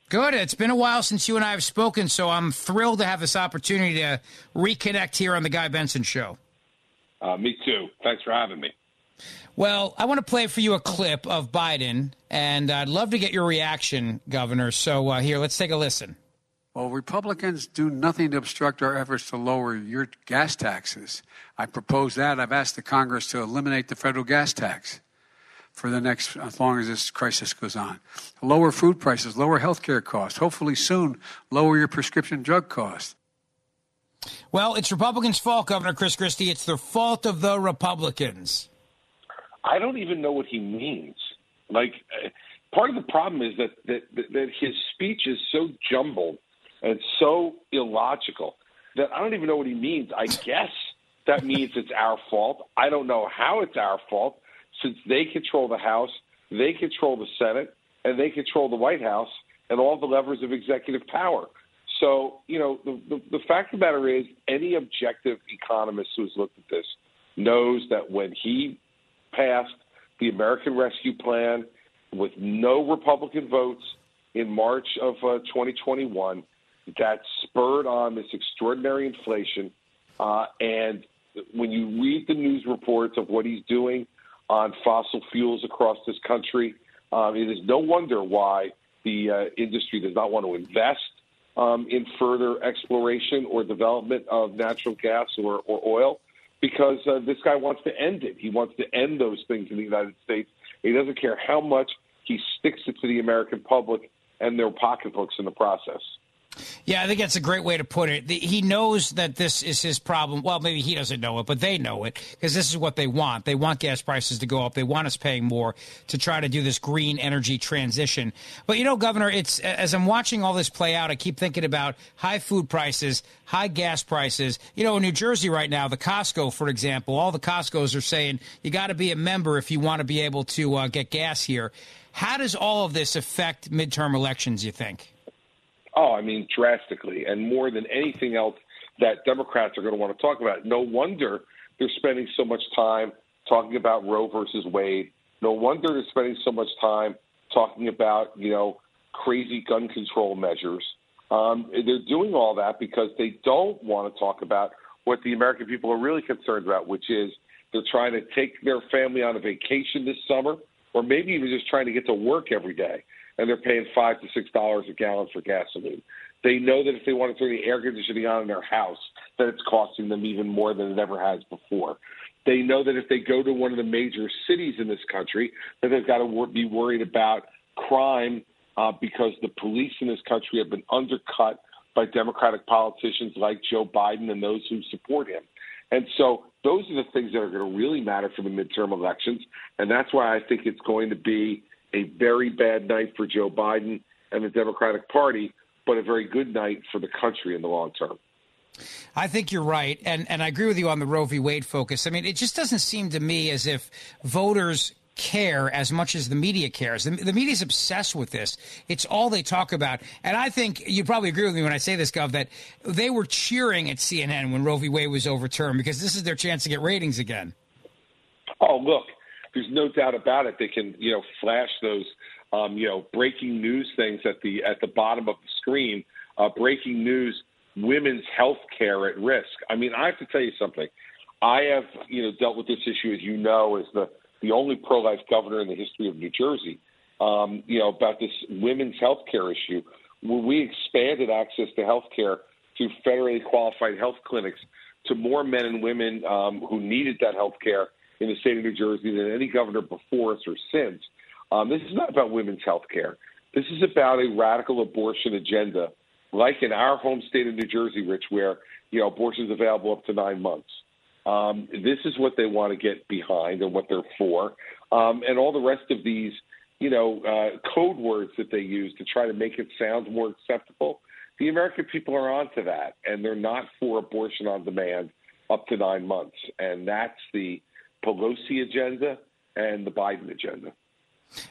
Good. It's been a while since you and I have spoken, so I'm thrilled to have this opportunity to reconnect here on the Guy Benson Show. Uh, me too. Thanks for having me. Well, I want to play for you a clip of Biden, and I'd love to get your reaction, Governor. So uh, here, let's take a listen. Well, Republicans do nothing to obstruct our efforts to lower your gas taxes. I propose that. I've asked the Congress to eliminate the federal gas tax. for the next, as long as this crisis goes on. Lower food prices, lower health care costs. Hopefully soon, lower your prescription drug costs. Well, it's Republicans' fault, Governor Chris Christie. It's the fault of the Republicans. I don't even know what he means. Like, uh, part of the problem is that that, that his speech is so jumbled and so illogical that I don't even know what he means. I guess that means it's our fault. I don't know how it's our fault since they control the House, they control the Senate, and they control the White House and all the levers of executive power. So, you know, the, the, the fact of the matter is, any objective economist who has looked at this knows that when he passed the American Rescue Plan with no Republican votes in March of uh, 2021, that spurred on this extraordinary inflation. Uh, and when you read the news reports of what he's doing on fossil fuels across this country, um, it is no wonder why the uh, industry does not want to invest um, in further exploration or development of natural gas or, or oil because uh, this guy wants to end it. He wants to end those things in the United States. He doesn't care how much he sticks it to the American public and their pocketbooks in the process. Yeah, I think that's a great way to put it. He knows that this is his problem. Well, maybe he doesn't know it, but they know it because this is what they want. They want gas prices to go up. They want us paying more to try to do this green energy transition. But you know, Governor, it's as I'm watching all this play out, I keep thinking about high food prices, high gas prices. You know, in New Jersey right now, the Costco, for example, all the Costco's are saying you got to be a member if you want to be able to uh, get gas here. How does all of this affect midterm elections, you think? Oh, I mean, drastically, and more than anything else that Democrats are going to want to talk about. No wonder they're spending so much time talking about Roe versus Wade. No wonder they're spending so much time talking about, you know, crazy gun control measures. Um, they're doing all that because they don't want to talk about what the American people are really concerned about, which is they're trying to take their family on a vacation this summer, or maybe even just trying to get to work every day and they're paying five to six dollars a gallon for gasoline. They know that if they want to turn the air conditioning on in their house, that it's costing them even more than it ever has before. They know that if they go to one of the major cities in this country, that they've got to be worried about crime uh, because the police in this country have been undercut by Democratic politicians like Joe Biden and those who support him. And so those are the things that are going to really matter for the midterm elections. And that's why I think it's going to be a very bad night for Joe Biden and the Democratic Party, but a very good night for the country in the long term. I think you're right, and and I agree with you on the Roe v. Wade focus. I mean, it just doesn't seem to me as if voters care as much as the media cares. The, the media is obsessed with this. It's all they talk about. And I think you probably agree with me when I say this, Gov, that they were cheering at CNN when Roe v. Wade was overturned because this is their chance to get ratings again. Oh, look, there's no doubt about it. They can, you know, flash those, um, you know, breaking news things at the at the bottom of the screen. Uh, breaking news: women's health care at risk. I mean, I have to tell you something. I have, you know, dealt with this issue, as you know, as the the only pro-life governor in the history of New Jersey. Um, you know, about this women's health care issue, where we expanded access to health care through federally qualified health clinics to more men and women um, who needed that health care in the state of New Jersey than any governor before us or since. Um, this is not about women's health care. This is about a radical abortion agenda, like in our home state of New Jersey, Rich, where you know abortion is available up to nine months. Um, this is what they want to get behind and what they're for, um, and all the rest of these, you know, uh, code words that they use to try to make it sound more acceptable. The American people are onto that, and they're not for abortion on demand up to nine months, and that's the Pelosi agenda and the Biden agenda.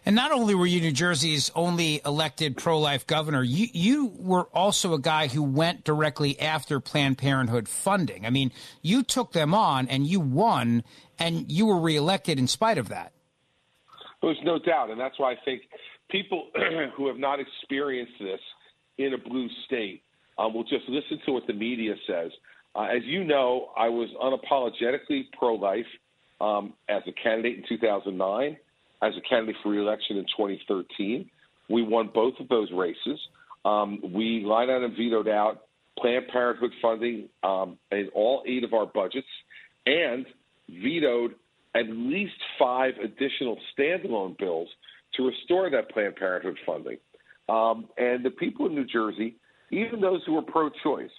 And not only were you New Jersey's only elected pro life governor, you, you were also a guy who went directly after Planned Parenthood funding. I mean, you took them on and you won, and you were reelected in spite of that. There's no doubt. And that's why I think people [clears throat] who have not experienced this in a blue state um, will just listen to what the media says. Uh, as you know, I was unapologetically pro life um, as a candidate in 2009, as a candidate for reelection in 2013. We won both of those races. Um, we lined out and vetoed out Planned Parenthood funding um, in all eight of our budgets and vetoed at least five additional standalone bills to restore that Planned Parenthood funding. Um, and the people in New Jersey, even those who were pro-choice,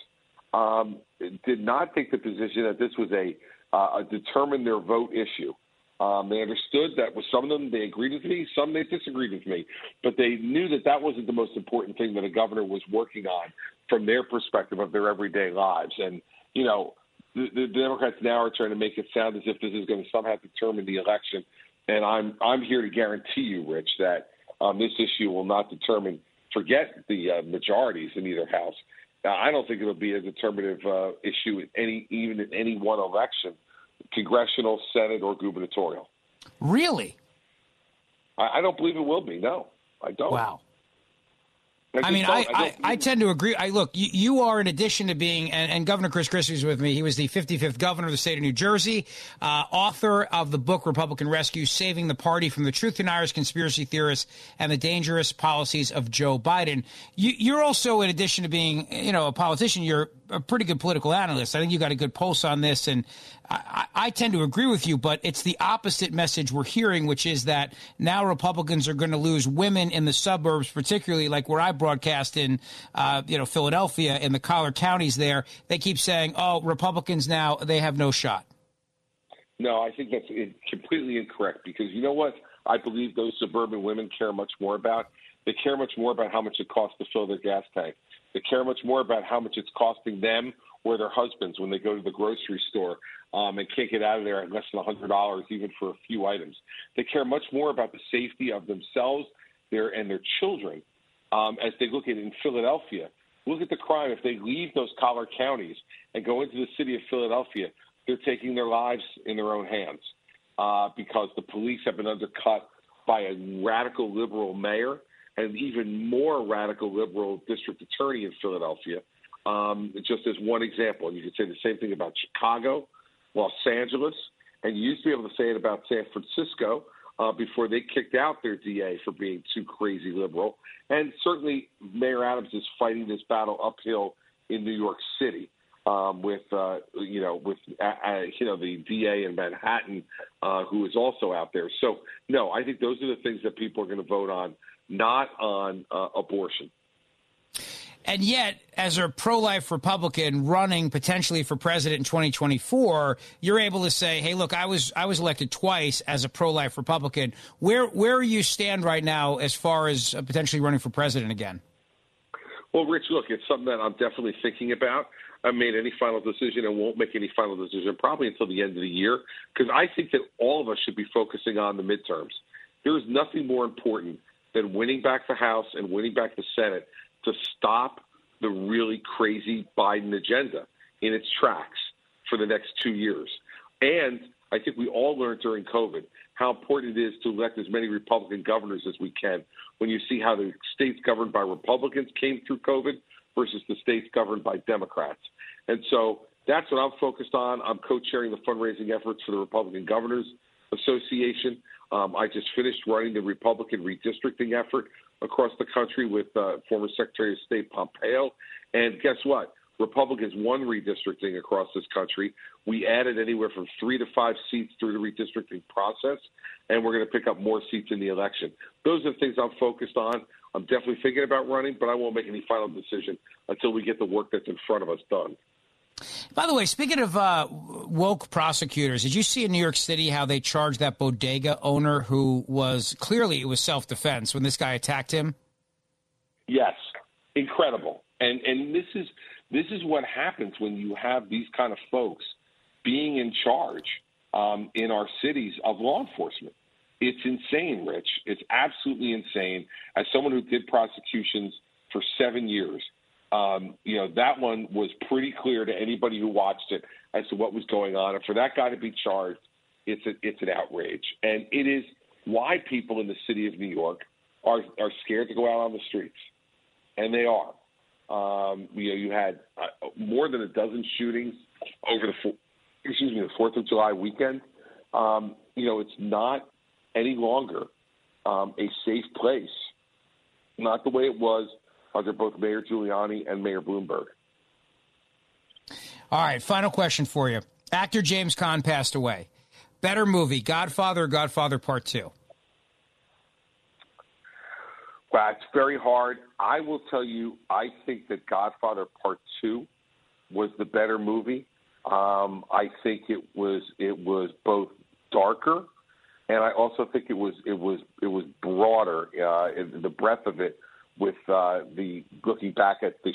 um, did not take the position that this was a, uh, determine their vote issue. Um, they understood that with some of them they agreed with me, some they disagreed with me, but they knew that that wasn't the most important thing that a governor was working on from their perspective of their everyday lives. And you know, the, the Democrats now are trying to make it sound as if this is going to somehow determine the election. And I'm I'm here to guarantee you, Rich, that um, this issue will not determine. Forget the uh, majorities in either house. Now, I don't think it'll be a determinative uh, issue in any even in any one election congressional, Senate, or gubernatorial. Really? I, I don't believe it will be. No, I don't. Wow. I, I mean, I, I, I, tend to agree. I look, you, you are in addition to being, and, and, Governor Chris Christie was with me. He was the 55th governor of the state of New Jersey, uh, author of the book Republican Rescue: Saving the Party from the Truth Deniers, Conspiracy Theorists, and the Dangerous Policies of Joe Biden. You, you're also, in addition to being, you know, a politician, you're a pretty good political analyst. I think you got a good pulse on this, and I, I, tend to agree with you. But it's the opposite message we're hearing, which is that now Republicans are going to lose women in the suburbs, particularly like where I broadcast in, uh, you know, Philadelphia in the collar counties. There, they keep saying, "Oh, Republicans now they have no shot." No, I think that's completely incorrect because you know what? I believe those suburban women care much more about. They care much more about how much it costs to fill their gas tank they care much more about how much it's costing them or their husbands when they go to the grocery store um, and can't get out of there at less than $100 even for a few items. They care much more about the safety of themselves their, and their children um, as they look at in Philadelphia. Look at the crime. If they leave those collar counties and go into the city of Philadelphia, they're taking their lives in their own hands uh, because the police have been undercut by a radical liberal mayor and even more radical liberal district attorney in Philadelphia. Um, just as one example, you could say the same thing about Chicago, Los Angeles, and you used to be able to say it about San Francisco uh, before they kicked out their DA for being too crazy liberal. And certainly, Mayor Adams is fighting this battle uphill in New York City. Um, with uh, you know with uh, uh you know the DA in Manhattan uh, who is also out there. So no, I think those are the things that people are going to vote on not on uh, abortion. And yet, as a pro life Republican running potentially for president in 2024, you're able to say, hey, look, I was I was elected twice as a pro life Republican. Where where you stand right now as far as uh, potentially running for president again? Well, Rich, look, it's something that I'm definitely thinking about. I made any final decision and won't make any final decision probably until the end of the year because I think that all of us should be focusing on the midterms. There is nothing more important than winning back the House and winning back the Senate to stop the really crazy Biden agenda in its tracks for the next two years. And I think we all learned during COVID how important it is to elect as many Republican governors as we can. When you see how the states governed by Republicans came through COVID versus the states governed by Democrats. And so that's what I'm focused on. I'm co chairing the fundraising efforts for the Republican Governors Association. Um, I just finished running the Republican redistricting effort across the country with uh, former Secretary of State Pompeo. And guess what? Republicans won redistricting across this country. We added anywhere from three to five seats through the redistricting process, and we're going to pick up more seats in the election. Those are the things I'm focused on. I'm definitely thinking about running, but I won't make any final decision until we get the work that's in front of us done. By the way, speaking of uh, woke prosecutors, did you see in New York City how they charged that bodega owner who was clearly it was self defense when this guy attacked him? Yes, incredible. And and this is this is what happens when you have these kind of folks being in charge um, in our cities of law enforcement. It's insane, Rich. It's absolutely insane. As someone who did prosecutions for seven years, um, you know, that one was pretty clear to anybody who watched it as to what was going on. And for that guy to be charged, it's a, it's an outrage, and it is why people in the city of New York are are scared to go out on the streets, and they are. Um, you know, you had uh, more than a dozen shootings over the excuse me the Fourth of July weekend. Um, you know, it's not any longer um, a safe place, not the way it was under both Mayor Giuliani and Mayor Bloomberg. All right, final question for you. Actor James Caan passed away. Better movie, Godfather or Godfather Part 2? Well, it's very hard. I will tell you, I think that Godfather Part Two was the better movie. Um, I think it was it was both darker, and I also think it was it was it was broader uh, the breadth of it with uh, the looking back at the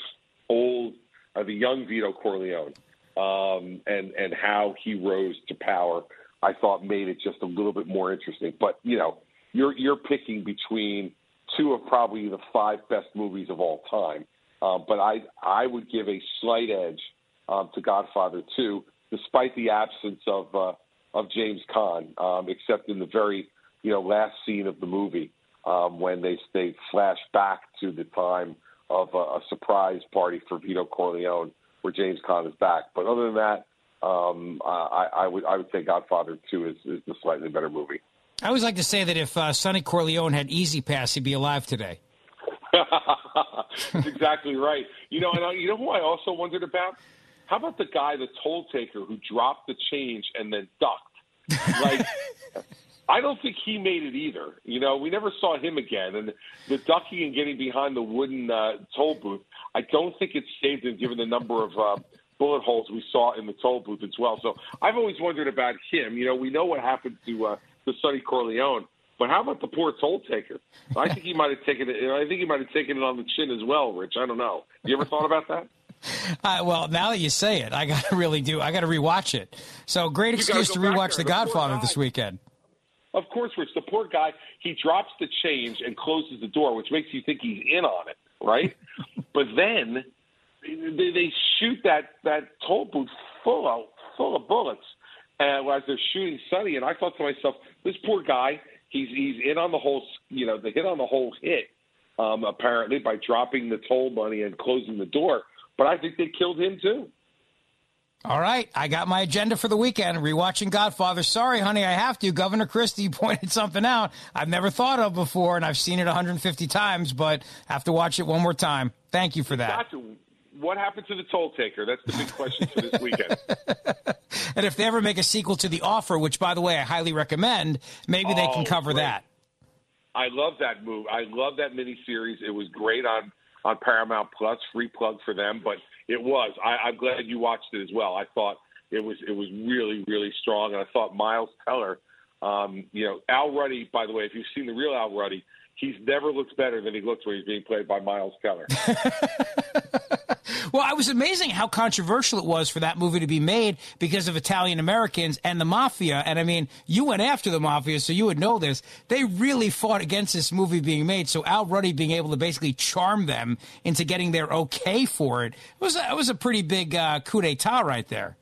old uh, the young Vito Corleone um, and and how he rose to power. I thought made it just a little bit more interesting. But you know, you're you're picking between two of probably the five best movies of all time. Um, but I I would give a slight edge um, to Godfather 2, despite the absence of uh, of James Caan, um, except in the very you know last scene of the movie um, when they they flash back to the time of a, a surprise party for Vito Corleone, where James Caan is back. But other than that, um, I, I would I would say Godfather 2 is, is the slightly better movie. I always like to say that if uh, Sonny Corleone had E-ZPass, he'd be alive today. That's [laughs] [laughs] exactly right. You know, and I, you know who I also wondered about? How about the guy, the toll taker, who dropped the change and then ducked? Like, [laughs] I don't think he made it either. You know, we never saw him again, and the ducking and getting behind the wooden uh, toll booth, I don't think it saved him, given the number of. Uh, bullet holes we saw in the toll booth as well. So I've always wondered about him. You know, we know what happened to uh, to Sonny Corleone, but how about the poor toll taker? I think he might have taken it. I think he might have taken it on the chin as well, Rich. I don't know. You ever thought about that? [laughs] Uh, well, now that you say it, I got to really do. I got to rewatch it. So great excuse to rewatch The Godfather this weekend. Of course, Rich. The poor guy. He drops the change and closes the door, which makes you think he's in on it, right? [laughs] but then they, they shoot that that toll booth full of full of bullets uh, as they're shooting Sonny, and I thought to myself, this poor guy, he's he's in on the whole, you know, the hit on the whole hit, um, apparently by dropping the toll money and closing the door. But I think they killed him too. All right, I got my agenda for the weekend. Rewatching Godfather. Sorry, honey, I have to. Governor Christie [laughs] pointed something out I've never thought of before, and I've seen it 150 times, but I have to watch it one more time. Thank you for that. Gotcha. What happened to the toll taker? That's the big question for this weekend. [laughs] and if they ever make a sequel to The Offer, which, by the way, I highly recommend, maybe oh, they can oh, cover great. that. I love that move. I love that miniseries. It was great on on Paramount Plus. Free plug for them, but it was. I, I'm glad you watched it as well. I thought it was it was really really strong, and I thought Miles Teller, um, you know, Al Ruddy. By the way, if you've seen the real Al Ruddy, he's never looks better than he looks when he's being played by Miles Keller. [laughs] well, I was amazing how controversial it was for that movie to be made because of Italian Americans and the mafia. And I mean, you went after the mafia, so you would know this. They really fought against this movie being made. So Al Ruddy being able to basically charm them into getting their okay for it, it was a, it was a pretty big uh, coup d'état right there.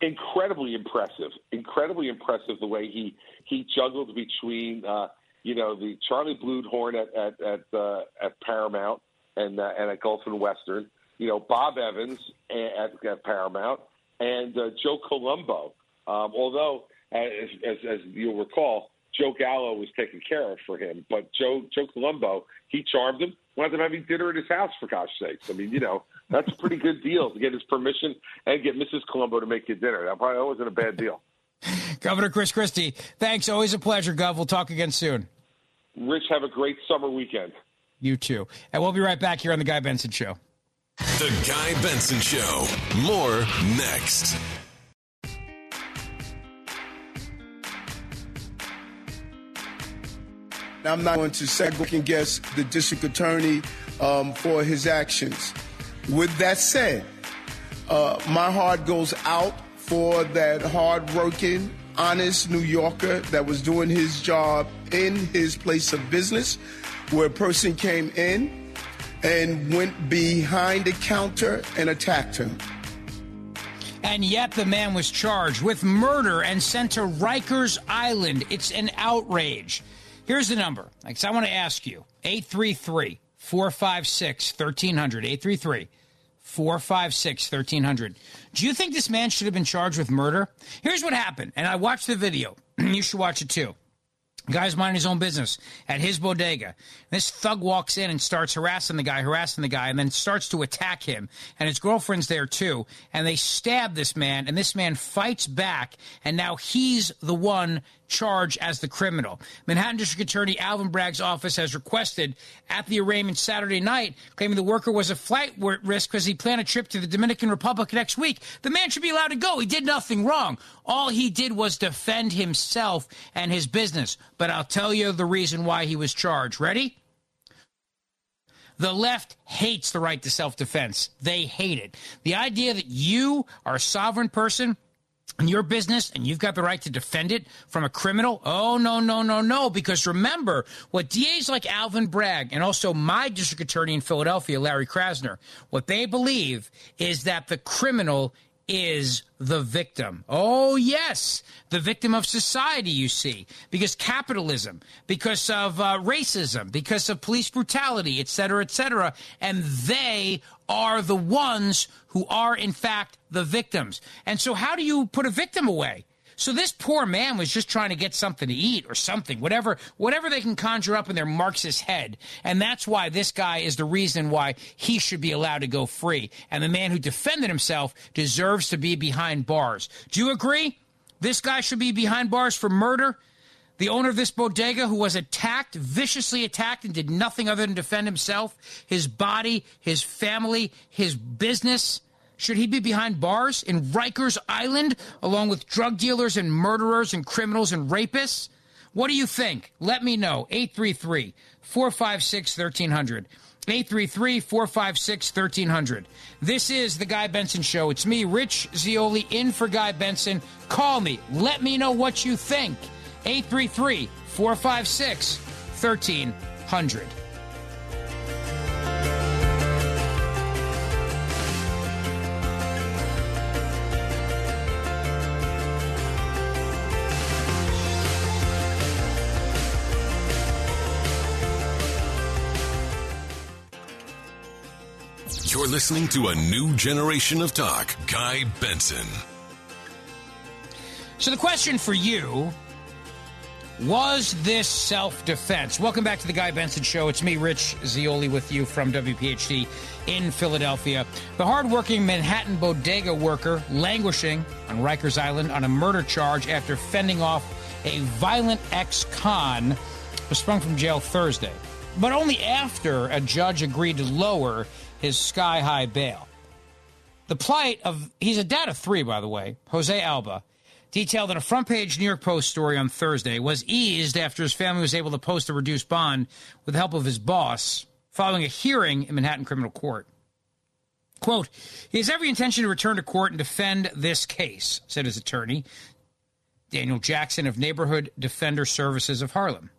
Incredibly impressive. Incredibly impressive the way he he juggled between. Uh, you know, the Charlie Bluhdorn at at at, uh, at Paramount and uh, and at Gulf and Western. You know, Bob Evans at, at Paramount and uh, Joe Colombo. Um, although, as, as, as you'll recall, Joe Gallo was taken care of for him, but Joe Joe Colombo he charmed him, wound up having dinner at his house for gosh sakes. I mean, you know, that's a pretty good deal to get his permission and get Mrs. Colombo to make you dinner. That probably wasn't a bad deal. Governor Chris Christie, thanks. Always a pleasure, Gov. We'll talk again soon. Rich, have a great summer weekend. You too. And we'll be right back here on The Guy Benson Show. The Guy Benson Show. More next. I'm not going to second guess the district attorney um, for his actions. With that said, uh, my heart goes out for that hardworking, honest New Yorker that was doing his job in his place of business, where a person came in and went behind the counter and attacked him. And yet the man was charged with murder and sent to Rikers Island. It's an outrage. Here's the number. I want to ask you 833 456 1300. 833 456 1300. Do you think this man should have been charged with murder? Here's what happened, and I watched the video. [clears throat] you should watch it too. Guy's minding his own business at his bodega. This thug walks in and starts harassing the guy, harassing the guy, and then starts to attack him. And his girlfriend's there too. And they stab this man, and this man fights back, and now he's the one charged as the criminal. Manhattan District Attorney Alvin Bragg's office has requested at the arraignment Saturday night, claiming the worker was a flight risk because he planned a trip to the Dominican Republic next week. The man should be allowed to go. He did nothing wrong. All he did was defend himself and his business. But I'll tell you the reason why he was charged. Ready? The left hates the right to self defense. They hate it. The idea that you are a sovereign person in your business and you've got the right to defend it from a criminal? Oh, no, no, no, no. Because remember, what DAs like Alvin Bragg and also my district attorney in Philadelphia, Larry Krasner, what they believe is that the criminal is the victim. Oh, yes, the victim of society, you see, because capitalism, because of uh, racism, because of police brutality, et cetera, et cetera. And they are the ones who are, in fact, the victims. And so, how do you put a victim away? So this poor man was just trying to get something to eat or something, whatever, whatever they can conjure up in their Marxist head. And that's why this guy is the reason why he should be allowed to go free. And the man who defended himself deserves to be behind bars. Do you agree? This guy should be behind bars for murder. The owner of this bodega, who was attacked, viciously attacked, and did nothing other than defend himself, his body, his family, his business. Should he be behind bars in Rikers Island along with drug dealers and murderers and criminals and rapists? What do you think? Let me know. 833 456 1300. 833 456 1300. This is The Guy Benson Show. It's me, Rich Zeoli, in for Guy Benson. Call me. Let me know what you think. 833 456 1300. You're listening to a new generation of talk. Guy Benson. So, the question for you was this self defense? Welcome back to the Guy Benson Show. It's me, Rich Zeoli, with you from WPHT in Philadelphia. The hardworking Manhattan bodega worker languishing on Rikers Island on a murder charge after fending off a violent ex con was sprung from jail Thursday, but only after a judge agreed to lower his sky high bail. The plight of, he's a dad of three, by the way, Jose Alba, detailed in a front page New York Post story on Thursday, was eased after his family was able to post a reduced bond with the help of his boss following a hearing in Manhattan Criminal Court. Quote, he has every intention to return to court and defend this case, said his attorney, Daniel Jackson of Neighborhood Defender Services of Harlem.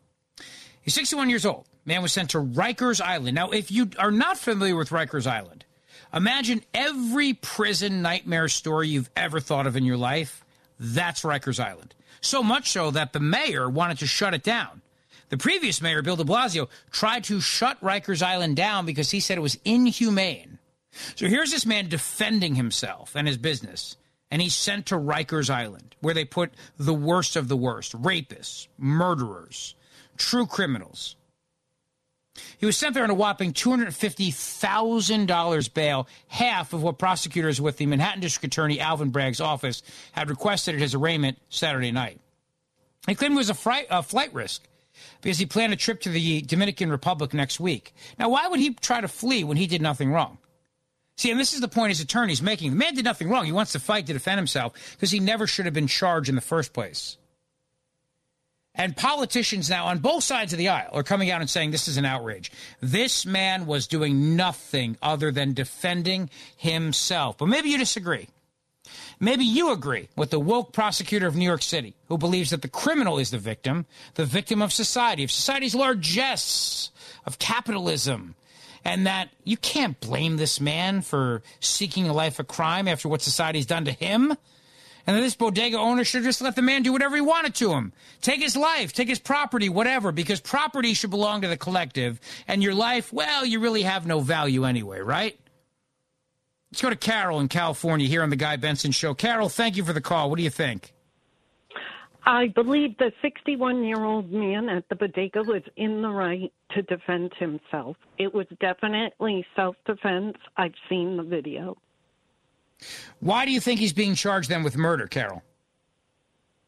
He's 61 years old. Man was sent to Rikers Island. Now, if you are not familiar with Rikers Island, imagine every prison nightmare story you've ever thought of in your life. That's Rikers Island. So much so that the mayor wanted to shut it down. The previous mayor, Bill de Blasio, tried to shut Rikers Island down because he said it was inhumane. So here's this man defending himself and his business, and he's sent to Rikers Island, where they put the worst of the worst rapists, murderers, true criminals. He was sent there on a whopping $250,000 bail, half of what prosecutors with the Manhattan District Attorney Alvin Bragg's office had requested at his arraignment Saturday night. He claimed it was a, fright, a flight risk because he planned a trip to the Dominican Republic next week. Now, why would he try to flee when he did nothing wrong? See, and this is the point his attorney's making. The man did nothing wrong. He wants to fight to defend himself because he never should have been charged in the first place. And politicians now on both sides of the aisle are coming out and saying this is an outrage. This man was doing nothing other than defending himself. But maybe you disagree. Maybe you agree with the woke prosecutor of New York City who believes that the criminal is the victim, the victim of society, of society's largesse, of capitalism, and that you can't blame this man for seeking a life of crime after what society's done to him and this bodega owner should just let the man do whatever he wanted to him. Take his life, take his property, whatever, because property should belong to the collective. And your life, well, you really have no value anyway, right? Let's go to Carol in California here on the Guy Benson Show. Carol, thank you for the call. What do you think? I believe the 61 year old man at the bodega was in the right to defend himself. It was definitely self defense. I've seen the video. Why do you think he's being charged then with murder, Carol?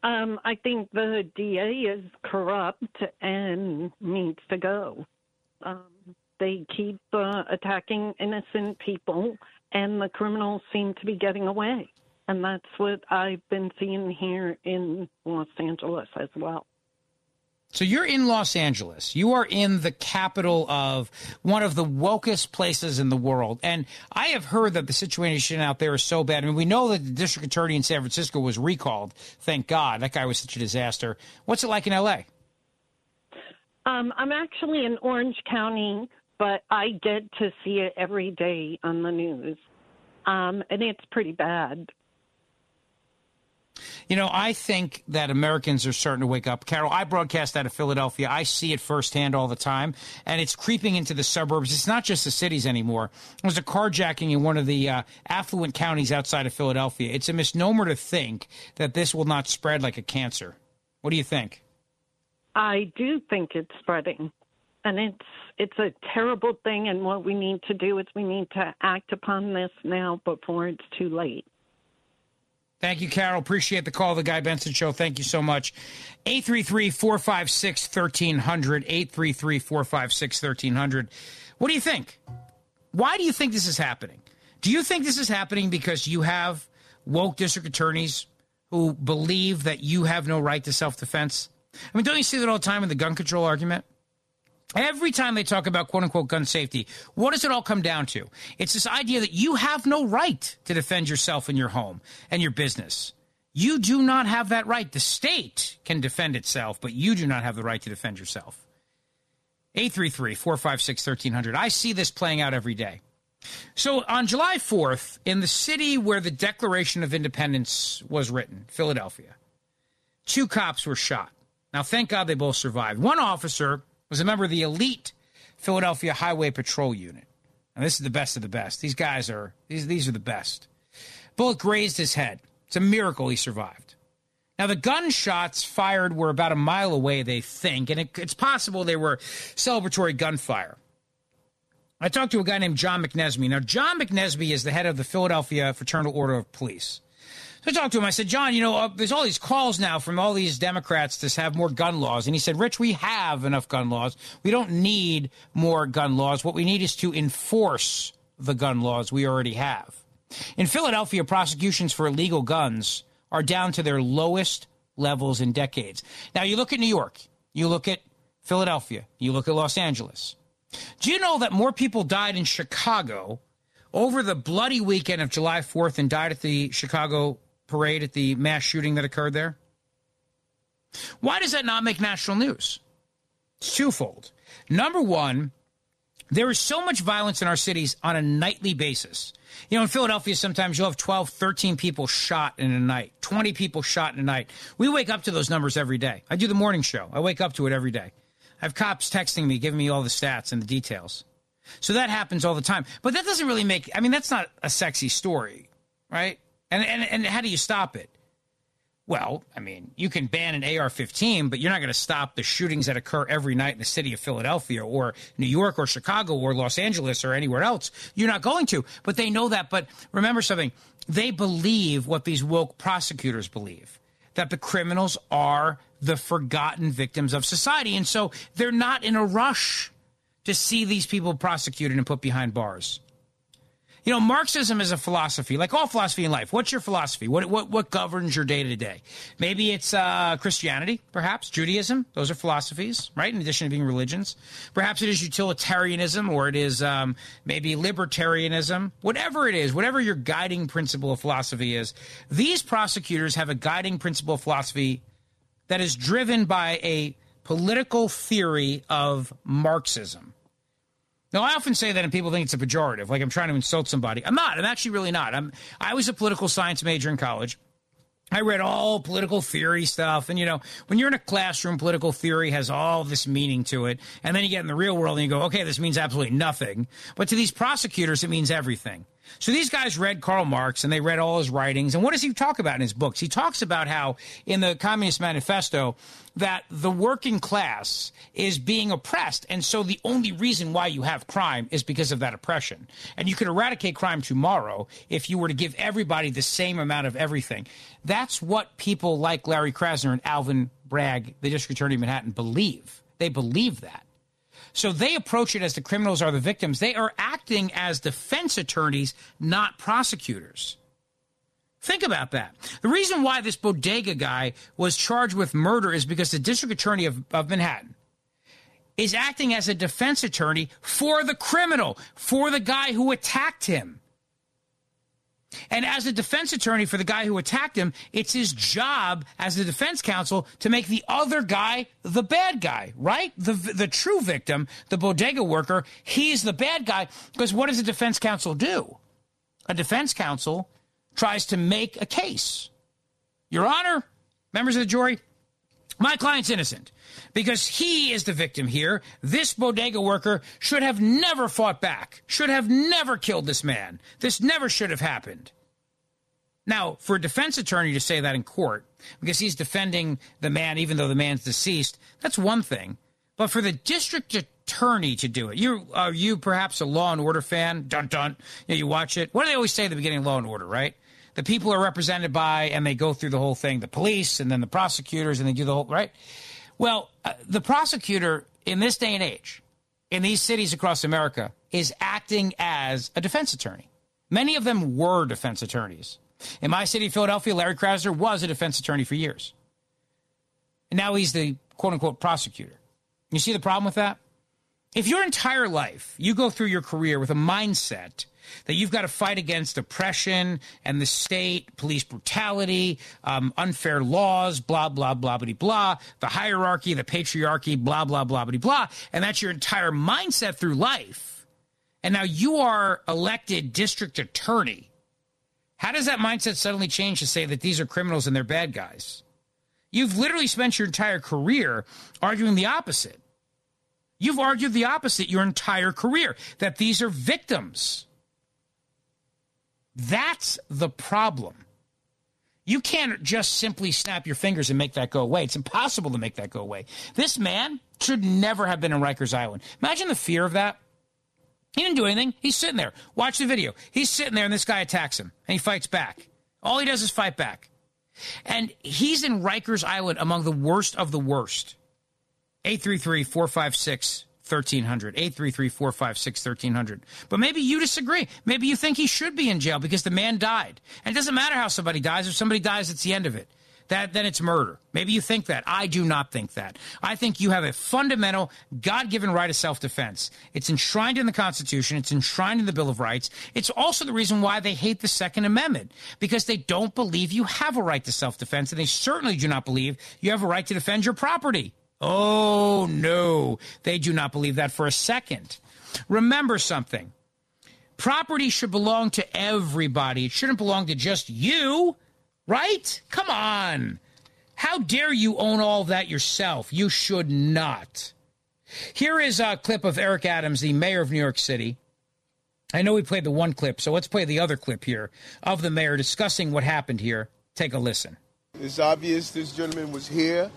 Um, I think the DA is corrupt and needs to go. Um, they keep uh, attacking innocent people, and the criminals seem to be getting away. And that's what I've been seeing here in Los Angeles as well. So you're in Los Angeles. You are in the capital of one of the wokest places in the world. And I have heard that the situation out there is so bad. I mean, we know that the district attorney in San Francisco was recalled. Thank God. That guy was such a disaster. What's it like in LA? Um, I'm actually in Orange County, but I get to see it every day on the news. Um, and it's pretty bad. You know, I think that Americans are starting to wake up. Carol, I broadcast out of Philadelphia. I see it firsthand all the time, and it's creeping into the suburbs. It's not just the cities anymore. It was a carjacking in one of the uh, affluent counties outside of Philadelphia. It's a misnomer to think that this will not spread like a cancer. What do you think? I do think it's spreading, and it's it's a terrible thing. And what we need to do is we need to act upon this now before it's too late. Thank you, Carol. Appreciate the call, The Guy Benson Show. Thank you so much. 833 456 1300. 833 456 1300. What do you think? Why do you think this is happening? Do you think this is happening because you have woke district attorneys who believe that you have no right to self defense? I mean, don't you see that all the time in the gun control argument? Every time they talk about quote unquote gun safety, what does it all come down to? It's this idea that you have no right to defend yourself and your home and your business. You do not have that right. The state can defend itself, but you do not have the right to defend yourself. 833 456 1300. I see this playing out every day. So on July 4th, in the city where the Declaration of Independence was written, Philadelphia, two cops were shot. Now, thank God they both survived. One officer was a member of the elite Philadelphia Highway Patrol Unit. And this is the best of the best. These guys are these these are the best. Bullet grazed his head. It's a miracle he survived. Now the gunshots fired were about a mile away, they think, and it, it's possible they were celebratory gunfire. I talked to a guy named John McNesby. Now John McNesby is the head of the Philadelphia Fraternal Order of Police. So I talked to him. I said, John, you know, uh, there's all these calls now from all these Democrats to have more gun laws. And he said, Rich, we have enough gun laws. We don't need more gun laws. What we need is to enforce the gun laws we already have. In Philadelphia, prosecutions for illegal guns are down to their lowest levels in decades. Now, you look at New York, you look at Philadelphia, you look at Los Angeles. Do you know that more people died in Chicago over the bloody weekend of July 4th and died at the Chicago parade at the mass shooting that occurred there? Why does that not make national news? It's twofold. Number one, there is so much violence in our cities on a nightly basis. You know, in Philadelphia, sometimes you'll have 12, 13 people shot in a night, 20 people shot in a night. We wake up to those numbers every day. I do the morning show, I wake up to it every day. I have cops texting me, giving me all the stats and the details. So that happens all the time. But that doesn't really make, I mean, that's not a sexy story, right? And, and, and how do you stop it? Well, I mean, you can ban an AR 15, but you're not going to stop the shootings that occur every night in the city of Philadelphia or New York or Chicago or Los Angeles or anywhere else. You're not going to. But they know that. But remember something they believe what these woke prosecutors believe that the criminals are the forgotten victims of society. And so they're not in a rush to see these people prosecuted and put behind bars. You know, Marxism is a philosophy, like all philosophy in life. What's your philosophy? What what what governs your day to day? Maybe it's uh, Christianity, perhaps Judaism. Those are philosophies, right? In addition to being religions, perhaps it is utilitarianism, or it is um, maybe libertarianism. Whatever it is, whatever your guiding principle of philosophy is, these prosecutors have a guiding principle of philosophy that is driven by a political theory of Marxism. Now, I often say that, and people think it's a pejorative, like I'm trying to insult somebody. I'm not. I'm actually really not. I'm. I was a political science major in college. I read all political theory stuff, and you know, when you're in a classroom, political theory has all this meaning to it, and then you get in the real world and you go, okay, this means absolutely nothing. But to these prosecutors, it means everything. So these guys read Karl Marx and they read all his writings. And what does he talk about in his books? He talks about how in the Communist Manifesto that the working class is being oppressed. And so the only reason why you have crime is because of that oppression. And you could eradicate crime tomorrow if you were to give everybody the same amount of everything. That's what people like Larry Krasner and Alvin Bragg, the district attorney of Manhattan, believe. They believe that. So they approach it as the criminals are the victims. They are acting as defense attorneys, not prosecutors. Think about that. The reason why this bodega guy was charged with murder is because the district attorney of, of Manhattan is acting as a defense attorney for the criminal, for the guy who attacked him. And as a defense attorney for the guy who attacked him, it's his job as the defense counsel to make the other guy the bad guy, right? The the true victim, the bodega worker, he's the bad guy because what does a defense counsel do? A defense counsel tries to make a case. Your Honor, members of the jury, my client's innocent because he is the victim here. This bodega worker should have never fought back, should have never killed this man. This never should have happened. Now, for a defense attorney to say that in court, because he's defending the man even though the man's deceased, that's one thing. But for the district attorney to do it, you are you perhaps a Law and Order fan? Dun dun. You, know, you watch it. What do they always say at the beginning of Law and Order, right? The people are represented by, and they go through the whole thing, the police, and then the prosecutors, and they do the whole right. Well, uh, the prosecutor in this day and age, in these cities across America, is acting as a defense attorney. Many of them were defense attorneys. In my city, Philadelphia, Larry Krasner was a defense attorney for years. And now he's the quote unquote prosecutor. You see the problem with that? If your entire life you go through your career with a mindset that you've got to fight against oppression and the state, police brutality, um, unfair laws, blah, blah, blah, blah, blah, the hierarchy, the patriarchy, blah, blah, blah, blah, blah. And that's your entire mindset through life. And now you are elected district attorney. How does that mindset suddenly change to say that these are criminals and they're bad guys? You've literally spent your entire career arguing the opposite. You've argued the opposite your entire career that these are victims. That's the problem. You can't just simply snap your fingers and make that go away. It's impossible to make that go away. This man should never have been in Rikers Island. Imagine the fear of that. He didn't do anything. He's sitting there. Watch the video. He's sitting there and this guy attacks him and he fights back. All he does is fight back. And he's in Rikers Island among the worst of the worst. 833 456 1300 833 456 1300 but maybe you disagree. Maybe you think he should be in jail because the man died. And it doesn't matter how somebody dies. If somebody dies it's the end of it. That then it's murder. Maybe you think that. I do not think that. I think you have a fundamental god-given right of self-defense. It's enshrined in the constitution. It's enshrined in the bill of rights. It's also the reason why they hate the second amendment because they don't believe you have a right to self-defense and they certainly do not believe you have a right to defend your property Oh, no. They do not believe that for a second. Remember something property should belong to everybody, it shouldn't belong to just you, right? Come on. How dare you own all that yourself? You should not. Here is a clip of Eric Adams, the mayor of New York City. I know we played the one clip, so let's play the other clip here of the mayor discussing what happened here. Take a listen. It's obvious this gentleman was here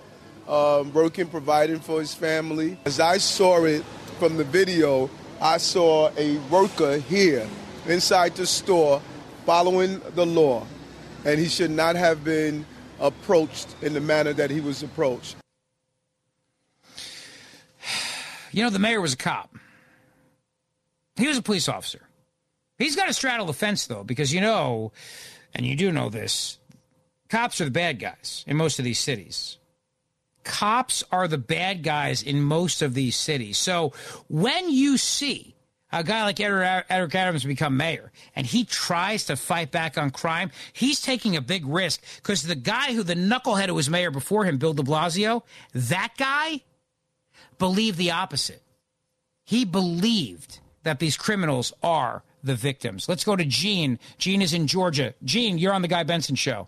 um, working, providing for his family. As I saw it from the video, I saw a worker here inside the store following the law, and he should not have been approached in the manner that he was approached. You know, the mayor was a cop. He was a police officer. He's got to straddle the fence, though, because you know, and you do know this, cops are the bad guys in most of these cities cops are the bad guys in most of these cities. So when you see a guy like Eric Adams become mayor and he tries to fight back on crime, he's taking a big risk because the guy who the knucklehead who was mayor before him, Bill de Blasio, that guy believed the opposite. He believed that these criminals are the victims. Let's go to Gene. Gene is in Georgia. Gene, you're on the Guy Benson show.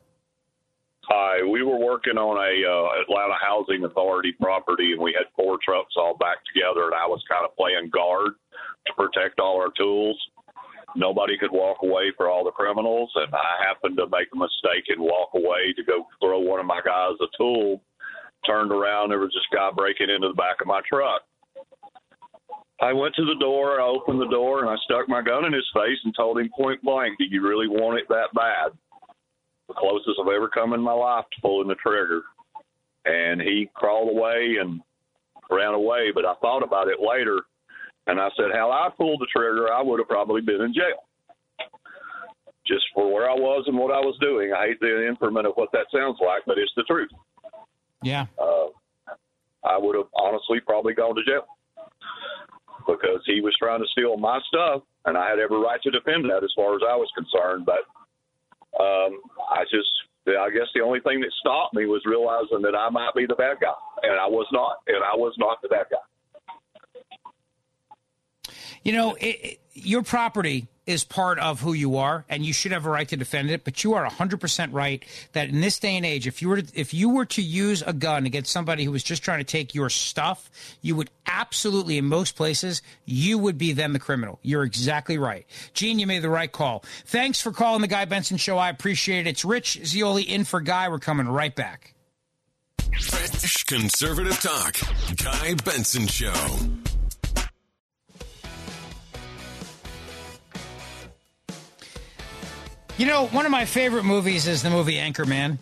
Hi, we were working on a uh, Atlanta Housing Authority property, and we had four trucks all back together, and I was kind of playing guard to protect all our tools. nobody could walk away for all the criminals, and I happened to make a mistake and walk away to go throw one of my guys a tool. Turned around, there was this guy breaking into the back of my truck. I went to the door, I opened the door, and I stuck my gun in his face and told him point blank, "Do you really want it that bad?" The closest I've ever come in my life to pulling the trigger, and he crawled away and ran away. But I thought about it later, and I said, "How I pulled the trigger, I would have probably been in jail." Just for where I was and what I was doing. I hate the increment of what that sounds like, but it's the truth. Yeah. Uh, I would have honestly probably gone to jail because he was trying to steal my stuff, and I had every right to defend that as far as I was concerned. But um, I just, I guess the only thing that stopped me was realizing that I might be the bad guy, and I was not, and I was not the bad guy. You know, it, it, your property is part of who you are, and you should have a right to defend it. But you are 100% right that in this day and age, if you were to, if you were to use a gun against somebody who was just trying to take your stuff, you would absolutely, in most places, you would be then the criminal. You're exactly right. Gene, you made the right call. Thanks for calling the Guy Benson Show. I appreciate it. It's Rich Zeoli in for Guy. We're coming right back. Fresh conservative talk. Guy Benson Show. You know, one of my favorite movies is the movie Anchorman.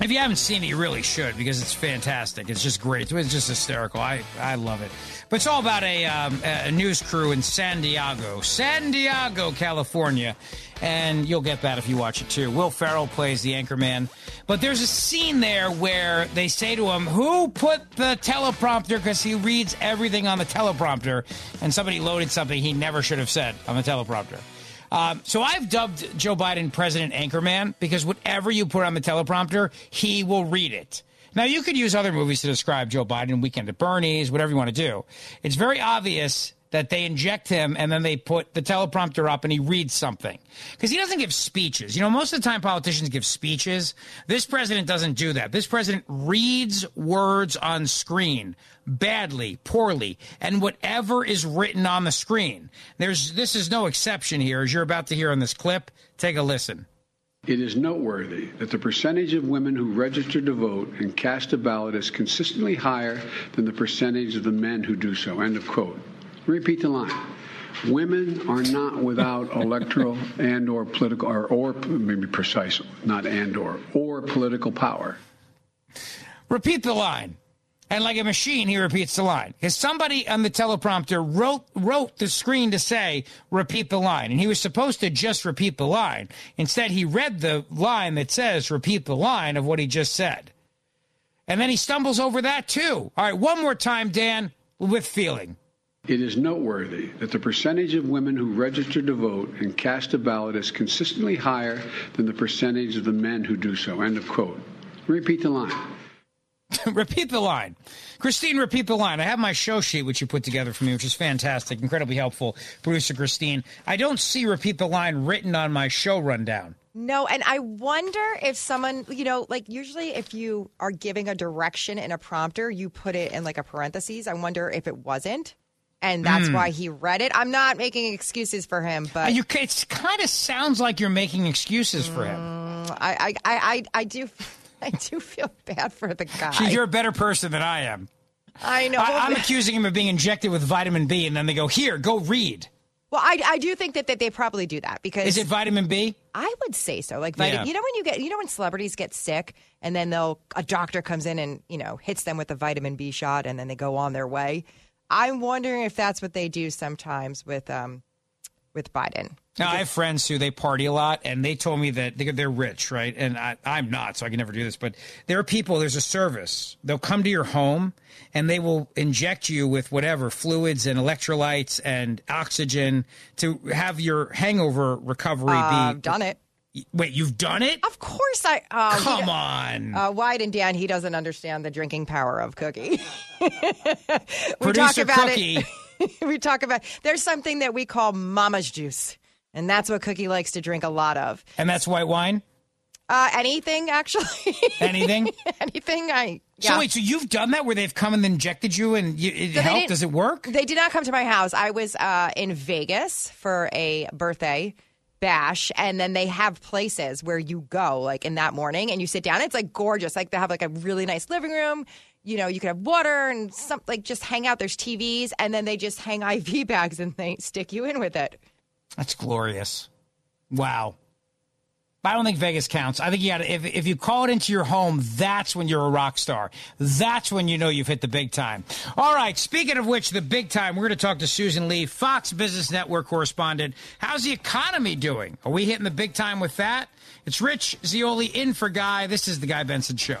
If you haven't seen it, you really should because it's fantastic. It's just great. It's just hysterical. I, I love it. But it's all about a, um, a news crew in San Diego, San Diego, California. And you'll get that if you watch it too. Will Ferrell plays the anchorman. But there's a scene there where they say to him, Who put the teleprompter? Because he reads everything on the teleprompter. And somebody loaded something he never should have said on the teleprompter. Um, so I've dubbed Joe Biden President Anchorman because whatever you put on the teleprompter, he will read it. Now, you could use other movies to describe Joe Biden, Weekend at Bernie's, whatever you want to do. It's very obvious that they inject him and then they put the teleprompter up and he reads something. Because he doesn't give speeches. You know, most of the time politicians give speeches. This president doesn't do that. This president reads words on screen badly, poorly, and whatever is written on the screen. There's this is no exception here, as you're about to hear on this clip. Take a listen. It is noteworthy that the percentage of women who register to vote and cast a ballot is consistently higher than the percentage of the men who do so. End of quote. Repeat the line. Women are not without electoral and or political or, or maybe precise, not and or or political power. Repeat the line. And like a machine, he repeats the line. Because somebody on the teleprompter wrote wrote the screen to say, repeat the line. And he was supposed to just repeat the line. Instead, he read the line that says, repeat the line of what he just said. And then he stumbles over that too. All right, one more time, Dan, with feeling. It is noteworthy that the percentage of women who register to vote and cast a ballot is consistently higher than the percentage of the men who do so. End of quote. Repeat the line. [laughs] repeat the line. Christine, repeat the line. I have my show sheet, which you put together for me, which is fantastic, incredibly helpful. Producer Christine. I don't see repeat the line written on my show rundown. No, and I wonder if someone, you know, like usually if you are giving a direction in a prompter, you put it in like a parentheses. I wonder if it wasn't. And that's Mm. why he read it. I'm not making excuses for him, but you, it kind of sounds like you're making excuses for him. I, I, I, I, I do, [laughs] I do feel bad for the guy. You're a better person than I am. I know. I, I'm accusing him of being injected with vitamin B, and then they go, "Here, go read." Well, I, I do think that, that they probably do that because Is it vitamin B? I would say so. Like vitamin, Yeah. you know when you get, you know when celebrities get sick and then they'll a doctor comes in and you know hits them with a vitamin B shot and then they go on their way. I'm wondering if that's what they do sometimes with um with Biden. Now, I have friends who they party a lot, and they told me that they- they're rich, right? And I, I'm not, so I can never do this. But there are people. There's a service. They'll come to your home, and they will inject you with whatever fluids and electrolytes and oxygen to have your hangover recovery Uh, be. Done it. Wait, you've done it? Of course, I. Uh, Come do- on. Uh, White and Dan, he doesn't understand the drinking power of Cookie. [laughs] we Producer talk about Cookie. it. [laughs] we talk about there's something that we call Mama's juice, and that's what Cookie likes to drink a lot of. And that's white wine. Uh, anything, actually. [laughs] Anything? anything. I. So wait, so you've done that where they've come and injected you and you, it So helped? Does it work? They did not come to my house. I was uh, in Vegas for a birthday bash, and then they have places where you go like in that morning and you sit down. It's like gorgeous. Like they have like a really nice living room. You know, you can have water and some like just hang out. There's TVs, and then they just hang IV bags and they stick you in with it. That's glorious. Wow. I don't think Vegas counts. I think you got to, if, if you call it into your home, that's when you're a rock star. That's when you know you've hit the big time. All right. Speaking of which, the big time, we're going to talk to Susan Lee, Fox Business Network correspondent. How's the economy doing? Are we hitting the big time with that? It's Rich Zeoli in for Guy. This is the Guy Benson Show.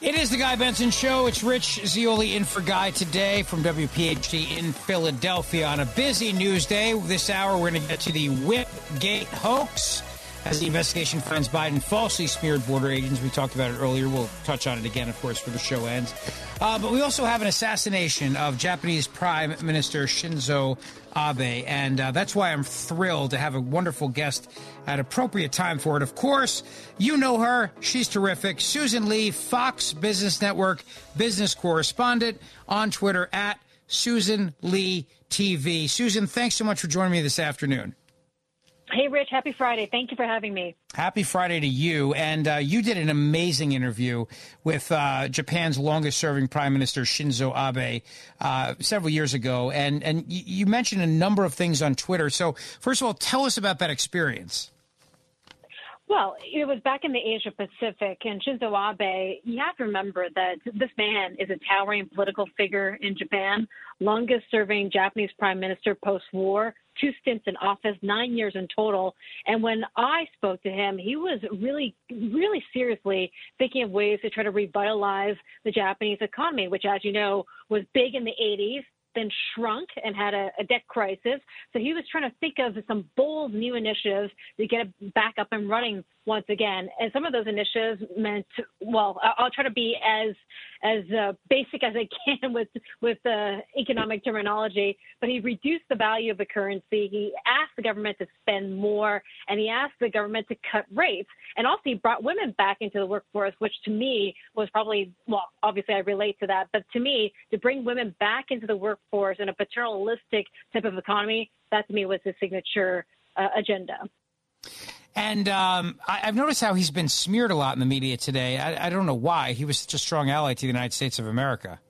It is the Guy Benson Show. It's Rich Zeoli in for Guy today from WPHT in Philadelphia on a busy news day. This hour, we're going to get to the Whipgate hoax as the investigation finds Biden falsely smeared border agents. We talked about it earlier. We'll touch on it again, of course, before the show ends. Uh, but we also have an assassination of Japanese Prime Minister Shinzo Abe, and uh, that's why I'm thrilled to have a wonderful guest at appropriate time for it. Of course, you know her; she's terrific. Susan Lee, Fox Business Network business correspondent on Twitter at Susan Lee TV. Susan, thanks so much for joining me this afternoon. Hey, Rich. Happy Friday. Thank you for having me. Happy Friday to you. And uh, you did an amazing interview with uh, Japan's longest serving Prime Minister Shinzo Abe uh, several years ago. And, and you mentioned a number of things on Twitter. So, first of all, tell us about that experience. Well, it was back in the Asia Pacific, and Shinzo Abe, you have to remember that this man is a towering political figure in Japan, longest serving Japanese prime minister post war, two stints in office, nine years in total. And when I spoke to him, he was really, really seriously thinking of ways to try to revitalize the Japanese economy, which, as you know, was big in the 80s then shrunk and had a, a, debt crisis. So he was trying to think of some bold new initiatives to get it back up and running once again. And some of those initiatives meant, well, I'll try to be as as uh, basic as I can [laughs] with with uh, economic terminology. But he reduced the value of the currency. He asked the government to spend more, and he asked the government to cut rates. And also, he brought women back into the workforce, which to me was probably well, obviously I relate to that, but to me, to bring women back into the workforce in a paternalistic type of economy, that to me was his signature uh, agenda. And um, I, have noticed how he's been smeared a lot in the media today. I, I, don't know why. He was such a strong ally to the United States of America.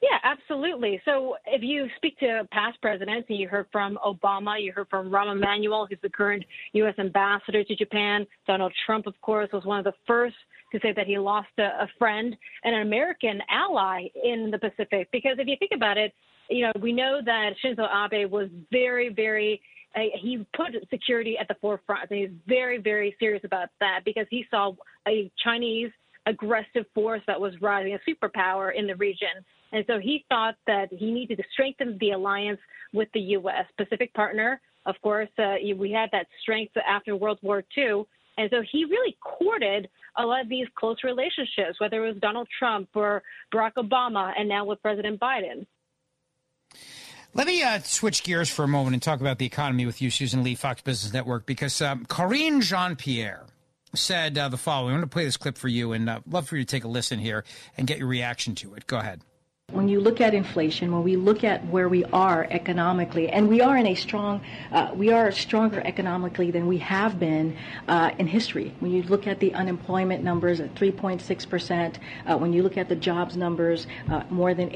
Yeah, absolutely. So if you speak to past presidents, you heard from Obama, you heard from Rahm Emanuel, who's the current U.S. ambassador to Japan. Donald Trump, of course, was one of the first to say that he lost a, a friend and an American ally in the Pacific. Because if you think about it, you know, we know that Shinzo Abe was very, very he put security at the forefront, he's very, very serious about that because he saw a Chinese aggressive force that was rising, a superpower in the region. And so he thought that he needed to strengthen the alliance with the U.S. Pacific partner. Of course, uh, we had that strength after World War II. And so he really courted a lot of these close relationships, whether it was Donald Trump or Barack Obama, and now with President Biden. Let me uh, switch gears for a moment and talk about the economy with you, Susan Lee, Fox Business Network, because um, Karine Jean Pierre said uh, the following. I'm going to play this clip for you and uh, love for you to take a listen here and get your reaction to it. Go ahead. When you look at inflation, when we look at where we are economically, and we are in a strong, uh, we are stronger economically than we have been uh, in history. When you look at the unemployment numbers at 3.6 percent, uh, when you look at the jobs numbers, uh, more than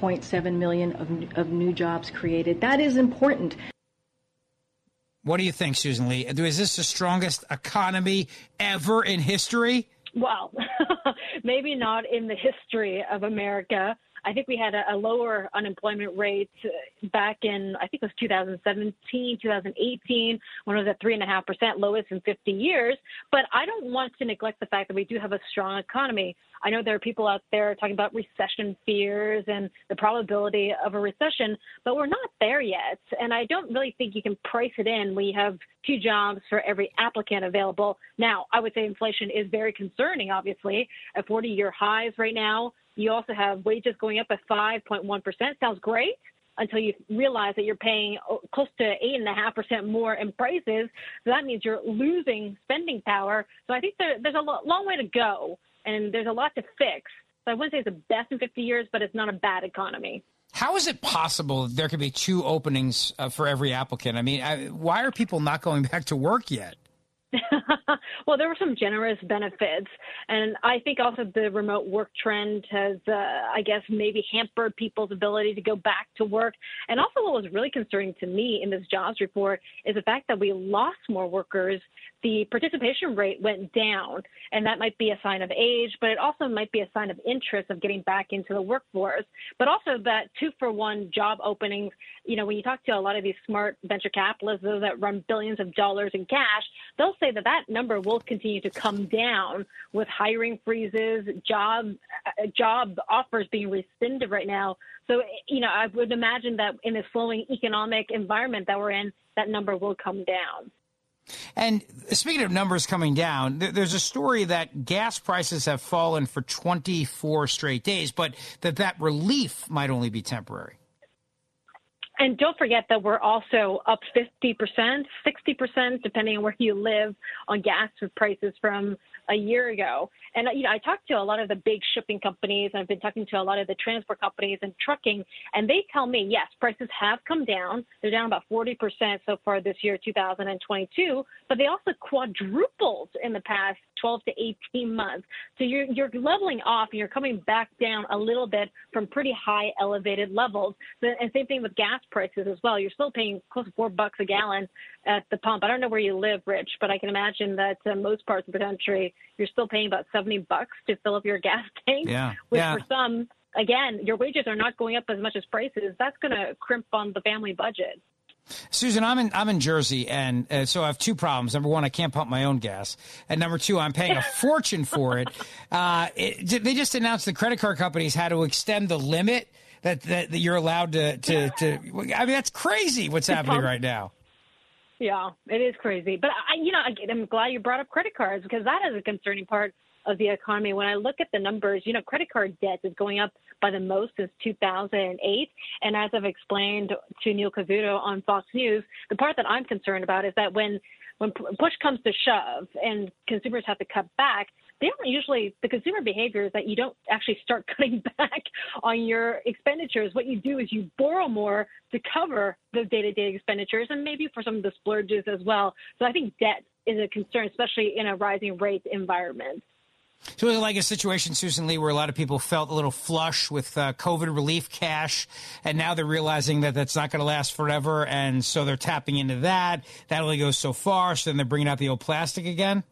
8.7 million of, of new jobs created, that is important. What do you think, Susan Lee? Is this the strongest economy ever in history? Well, [laughs] maybe not in the history of America. I think we had a, a lower unemployment rate uh, back in, I think it was 2017, 2018, when it was at 3.5%, lowest in 50 years. But I don't want to neglect the fact that we do have a strong economy. I know there are people out there talking about recession fears and the probability of a recession, but we're not there yet. And I don't really think you can price it in you have two jobs for every applicant available. Now, I would say inflation is very concerning, obviously, at 40 year highs right now. You also have wages going up at 5.1%. Sounds great until you realize that you're paying close to 8.5% more in prices. So that means you're losing spending power. So I think there, there's a long way to go and there's a lot to fix. So I wouldn't say it's the best in 50 years, but it's not a bad economy. How is it possible there could be two openings uh, for every applicant? I mean, I, why are people not going [laughs] back to work yet? [laughs] well, there were some generous benefits, and I think also the remote work trend has, uh, I guess, maybe hampered people's ability to go back to work. And also, what was really concerning to me in this jobs report is the fact that we lost more workers the participation rate went down, and that might be a sign of age, but it also might be a sign of interest of getting back into the workforce. But also that two for one job openings, you know, when you talk to a lot of these smart venture capitalists that run billions of dollars in cash, they'll say that that number will continue to come down with hiring freezes, job uh, job offers being rescinded right now. So, you know, I would imagine that in a slowing economic environment that we're in, that number will come down. And speaking of numbers coming down, there's a story that gas prices have fallen for 24 straight days, but that that relief might only be temporary. And don't forget that we're also up 50%, 60%, depending on where you live, on gas prices from a year ago. And you know, I talked to a lot of the big shipping companies. I've been talking to a lot of the transport companies and trucking, and they tell me yes, prices have come down. They're down about 40% so far this year, 2022, but they also quadrupled in the past 12 to 18 months. So you're you're leveling off and you're coming back down a little bit from pretty high elevated levels. And same thing with gas prices as well. You're still paying close to four bucks a gallon at the pump. I don't know where you live, Rich, but I can imagine that uh, most parts of the country you're still paying about 70 bucks to fill up your gas [laughs] tank. Yeah. Which yeah. for some, again, your wages are not going up as much as prices. That's going to crimp on the family budget. Susan, I'm in I'm in Jersey, and uh, so I have two problems. Number one, I can't pump my own gas, and number two, I'm paying a [laughs] fortune for it. Uh, it. They just announced the credit card companies had to extend the limit that that, that you're allowed to, to to. I mean, that's crazy. What's happening right now? Yeah, it is crazy. But I, you know, I'm glad you brought up credit cards because that is a concerning part of the economy. When I look at the numbers, you know, credit card debt is going up by the most since 2008. And as I've explained to Neil Cavuto on Fox News, the part that I'm concerned about is that when when push comes to shove and consumers have to cut back, they don't usually the consumer behavior is that you don't actually start [laughs] cutting back on your expenditures. What you do is you borrow more to cover the day-to-day expenditures and maybe for some of the splurges as well. So I think debt is a concern, especially in a rising rate environment. So it was like a situation, Susan Lee, where a lot of people felt a little flush with uh, COVID relief cash, and now they're realizing that that's not going to last forever, and so they're tapping into that. That only goes so far, so then they're bringing out the old plastic again.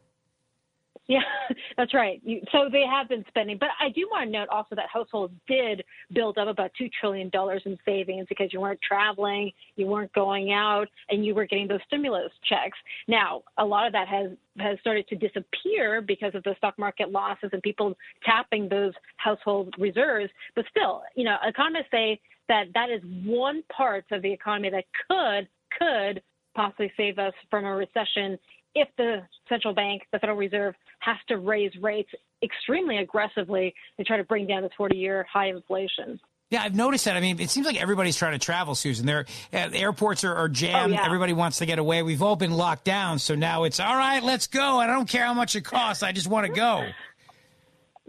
Yeah, [laughs] that's right. You, so they have been spending, but I do want to note also that households did build up about two trillion dollars in savings because you weren't traveling, you weren't going out, and you were getting those stimulus checks. Now, a lot of that has has started to disappear because of the stock market losses and people tapping those household reserves. But still, you know, economists say that that is one part of the economy that could could possibly save us from a recession if the central bank, the Federal Reserve, has to raise rates extremely aggressively to try to bring down this 40 year high inflation. Yeah, I've noticed that. I mean, it seems like everybody's trying to travel, Susan. Their uh, airports are, are jammed. Oh, yeah. Everybody wants to get away. We've all been locked down, so now it's all right. Let's go. I don't care how much it costs. I just want to go.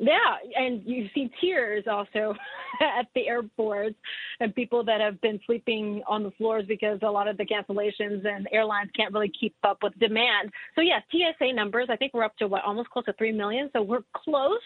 Yeah, and you see tears also [laughs] at the airports and people that have been sleeping on the floors because a lot of the cancellations and airlines can't really keep up with demand. So yes, TSA numbers, I think we're up to what almost close to 3 million, so we're close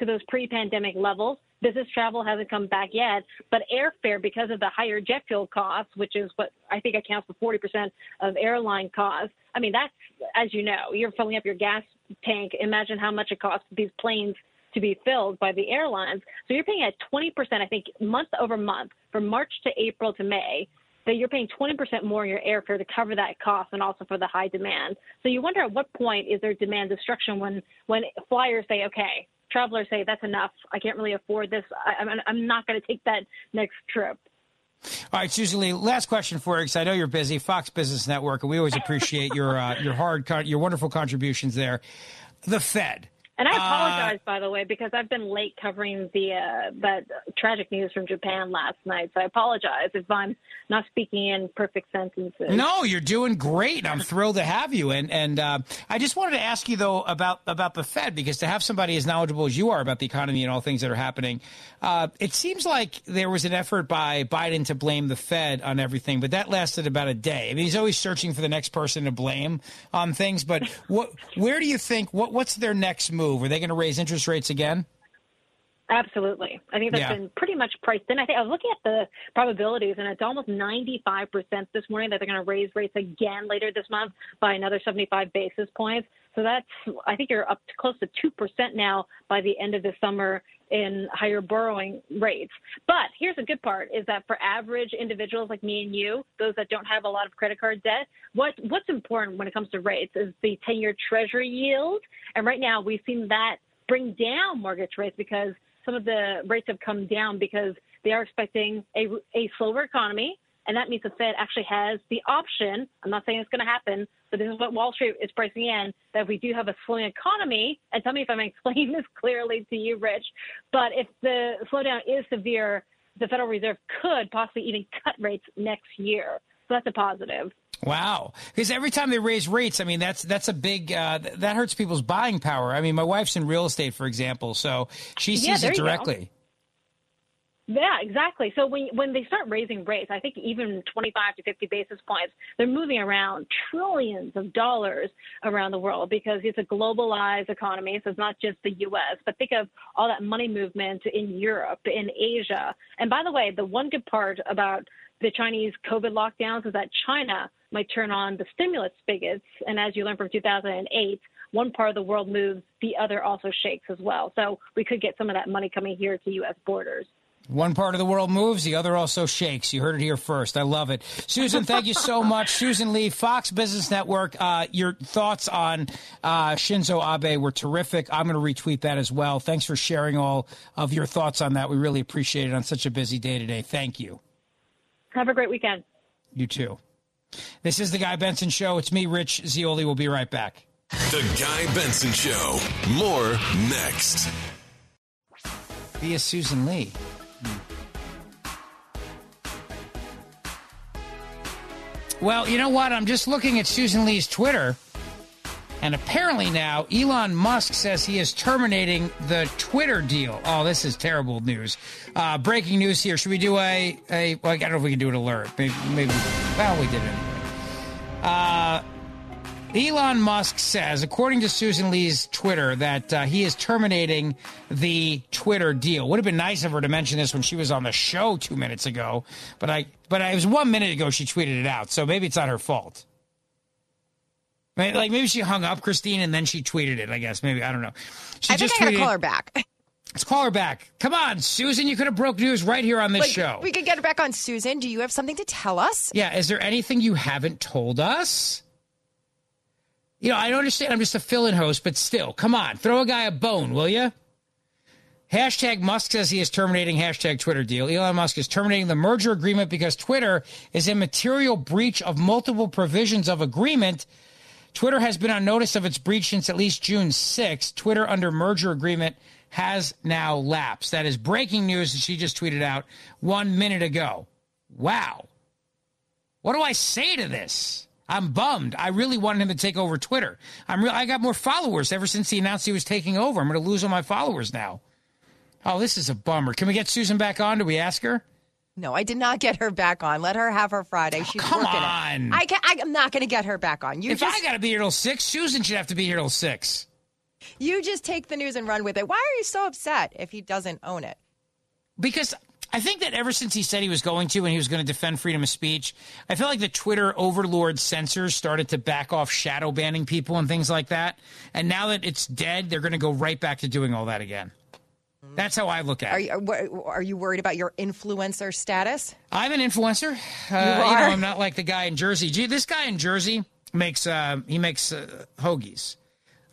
to those pre-pandemic levels. Business travel hasn't come back yet, but airfare because of the higher jet fuel costs, which is what I think accounts for 40% of airline costs. I mean, that's as you know, you're filling up your gas tank. Imagine how much it costs these planes to be filled by the airlines. So you're paying at 20%, I think, month over month from March to April to May that you're paying 20% more in your airfare to cover that cost and also for the high demand. So you wonder at what point is there demand destruction when when flyers say, okay, travelers say that's enough, I can't really afford this, I, I'm, I'm not going to take that next trip. All right, Susan Lee. Last question for you, because I know you're busy. Fox Business Network, and we always appreciate your uh, your hard, your wonderful contributions there. The Fed. And I Uh, apologize, by the way, because I've been late covering the uh, that tragic news from Japan last night. So I apologize if I'm not speaking in perfect sentences. No, you're doing great. I'm thrilled to have you. And and uh, I just wanted to ask you though about about the Fed because to have somebody as knowledgeable as you are about the economy and all things that are happening, uh, it seems like there was an effort by Biden to blame the Fed on everything, but that lasted about a day. I mean, he's always searching for the next person to blame on things. But what, where do you think what what's their next move? Are they going to raise interest rates again? Absolutely. I think that's Yeah. been pretty much priced in. I think I was looking at the probabilities, and it's almost 95% this morning that they're going to raise rates again later this month by another 75 basis points. So that's, I think you're up to close to 2% now by the end of the summer in higher borrowing rates. But here's the good part is that for average individuals like me and you, those that don't have a lot of credit card debt, what what's important when it comes to rates is the 10-year treasury yield. And right now we've seen that bring down mortgage rates because some of the rates have come down because they are expecting a, a slower economy. And that means the Fed actually has the option. I'm not saying it's going to happen, but this is what Wall Street is pricing in that if we do have a slowing economy, and tell me if I'm [laughs] explaining this clearly to you, Rich, but if the slowdown is severe, the Federal Reserve could possibly even cut rates next year. So that's a positive. Wow, because every time they raise rates, I mean that's that's a big uh, th- that hurts people's buying power. I mean, my wife's in real estate, for example, so she sees there it directly. Yeah, exactly. So when when they start raising rates, I think even 25 to 50 basis points, they're moving around trillions of dollars around the world because it's a globalized economy. So it's not just the U.S. But think of all that money movement in Europe, in Asia. And by the way, the one good part about the Chinese COVID lockdowns is that China might turn on the stimulus spigots, and as you learned from 2008. One part of the world moves, the other also shakes as well. So we could get some of that money coming here to U.S. borders. One part of the world moves, the other also shakes. You heard it here first. I love it. Susan, thank you so much. [laughs] Susan Lee, Fox Business Network. Uh, your thoughts on uh, Shinzo Abe were terrific. I'm going to retweet that as well. Thanks for sharing all of your thoughts on that. We really appreciate it on such a busy day today. Thank you. Have a great weekend. You too. This is the Guy Benson Show. It's me, Rich Zeoli. We'll be right back. The Guy Benson Show. More next. Via Susan Lee. Well, you know what? I'm just looking at Susan Lee's Twitter, and apparently now Elon Musk says he is terminating the Twitter deal. Oh, this is terrible news. Uh, breaking news here. Should we do a, a well, I don't know if we can do an alert. Maybe, maybe well, we did it anyway. Uh, Elon Musk says, according to Susan Lee's Twitter, that uh, he is terminating the Twitter deal. Would have been nice of her to mention this when she was on the show two minutes ago, but I, but I, it was one minute ago she tweeted it out, so maybe it's not her fault. Like maybe she hung up Christine and then she tweeted it. I guess maybe I don't know. She I think just I gotta tweeted- call her back. Let's call her back. Come on, Susan. You could have broke news right here on this Like, show. We could get her back on Susan. Do you have something to tell us? Yeah, is there anything you haven't told us? You know, I don't understand. I'm just a fill-in host, but still, come on, throw a guy a bone, will you? Hashtag Musk says he is terminating hashtag Twitter deal. Elon Musk is terminating the merger agreement because Twitter is in material breach of multiple provisions of agreement. Twitter has been on notice of its breach since at least June 6th. Twitter under merger agreement has now lapsed. That is breaking news that she just tweeted out one minute ago. Wow. What do I say to this? I'm bummed. I really wanted him to take over Twitter. I'm real. I got more followers ever since he announced he was taking over. I'm going to lose all my followers now. Oh, this is a bummer. Can we get Susan back on? Do we ask her? No, I did not get her back on. Let her have her Friday. Oh, She's Oh, come working on. it. I can, I'm not going to get her back on. You if just, I got to be here till six, Susan should have to be here till six. you just take the news and run with it. Why are you so upset if he doesn't own it? because I think that ever since he said he was going to and he was going to defend freedom of speech, I feel like the Twitter overlord censors started to back off shadow banning people and things like that. And now that it's dead, they're going to go right back to doing all that again. That's how I look at Are it. you, are, what- are you worried about your influencer status? I'm an influencer. Uh, You know, are? I'm not like the guy in Jersey. Gee, this guy in Jersey makes uh, he makes uh, hoagies.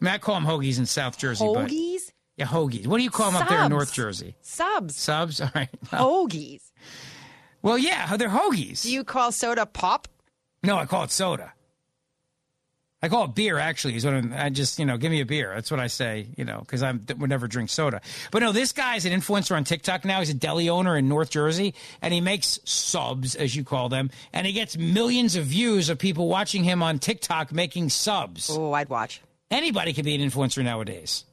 I mean, I call them hoagies in South Jersey. But, Hoagies? Yeah, hoagies. What do you call them up there in North Jersey? Subs. Subs. [laughs] All right. Hoagies. Well, yeah, they're hoagies. Do you call soda pop? No, I call it soda. I call it beer. Actually, is what I'm, I just you know give me a beer. That's what I say. You know because I would never drink soda. But no, this guy's an influencer on TikTok now. He's a deli owner in North Jersey, and he makes subs as you call them, and he gets millions of views of people watching him on TikTok making subs. Oh, I'd watch. Anybody can be an influencer nowadays.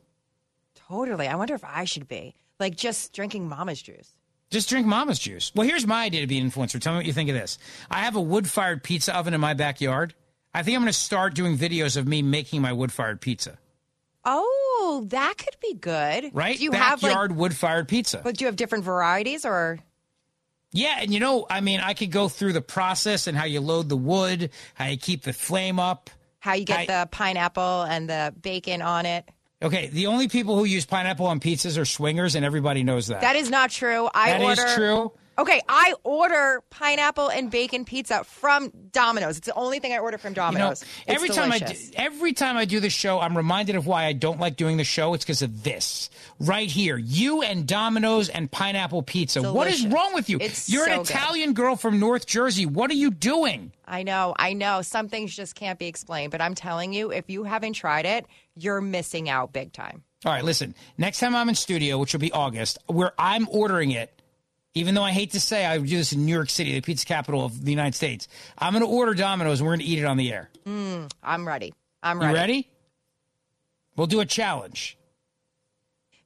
Totally. I wonder if I should be like just drinking mama's juice. Just drink mama's juice. Well, here's my idea to be an influencer. Tell me what you think of this. I have a wood fired pizza oven in my backyard. I think I'm going to start doing videos of me making my wood fired pizza. Oh, that could be good. Right? Do you have backyard like, wood fired pizza. but do you have different varieties or? Yeah, and you know, I mean, I could go through the process and how you load the wood, how you keep the flame up. How you get I- the pineapple and the bacon on it? Okay, the only people who use pineapple on pizzas are swingers, and everybody knows that. That is not true. I That is order. true. Okay, I order pineapple and bacon pizza from Domino's. It's the only thing I order from You know, Domino's. Every time I do, every time I do the show, I'm reminded of why I don't like doing the show. It's because of this right here. You and Domino's and pineapple pizza. What is wrong with you? It's You're an so good. Italian girl from North Jersey. What are you doing? I know, I know. Some things just can't be explained, but I'm telling you, if you haven't tried it, you're missing out big time. All right, listen. Next time I'm in studio, which will be August, where I'm ordering it, even though I hate to say I would do this in New York City, the pizza capital of the United States, I'm going to order Domino's and we're going to eat it on the air. Mm, I'm ready. I'm ready. You ready? We'll do a challenge.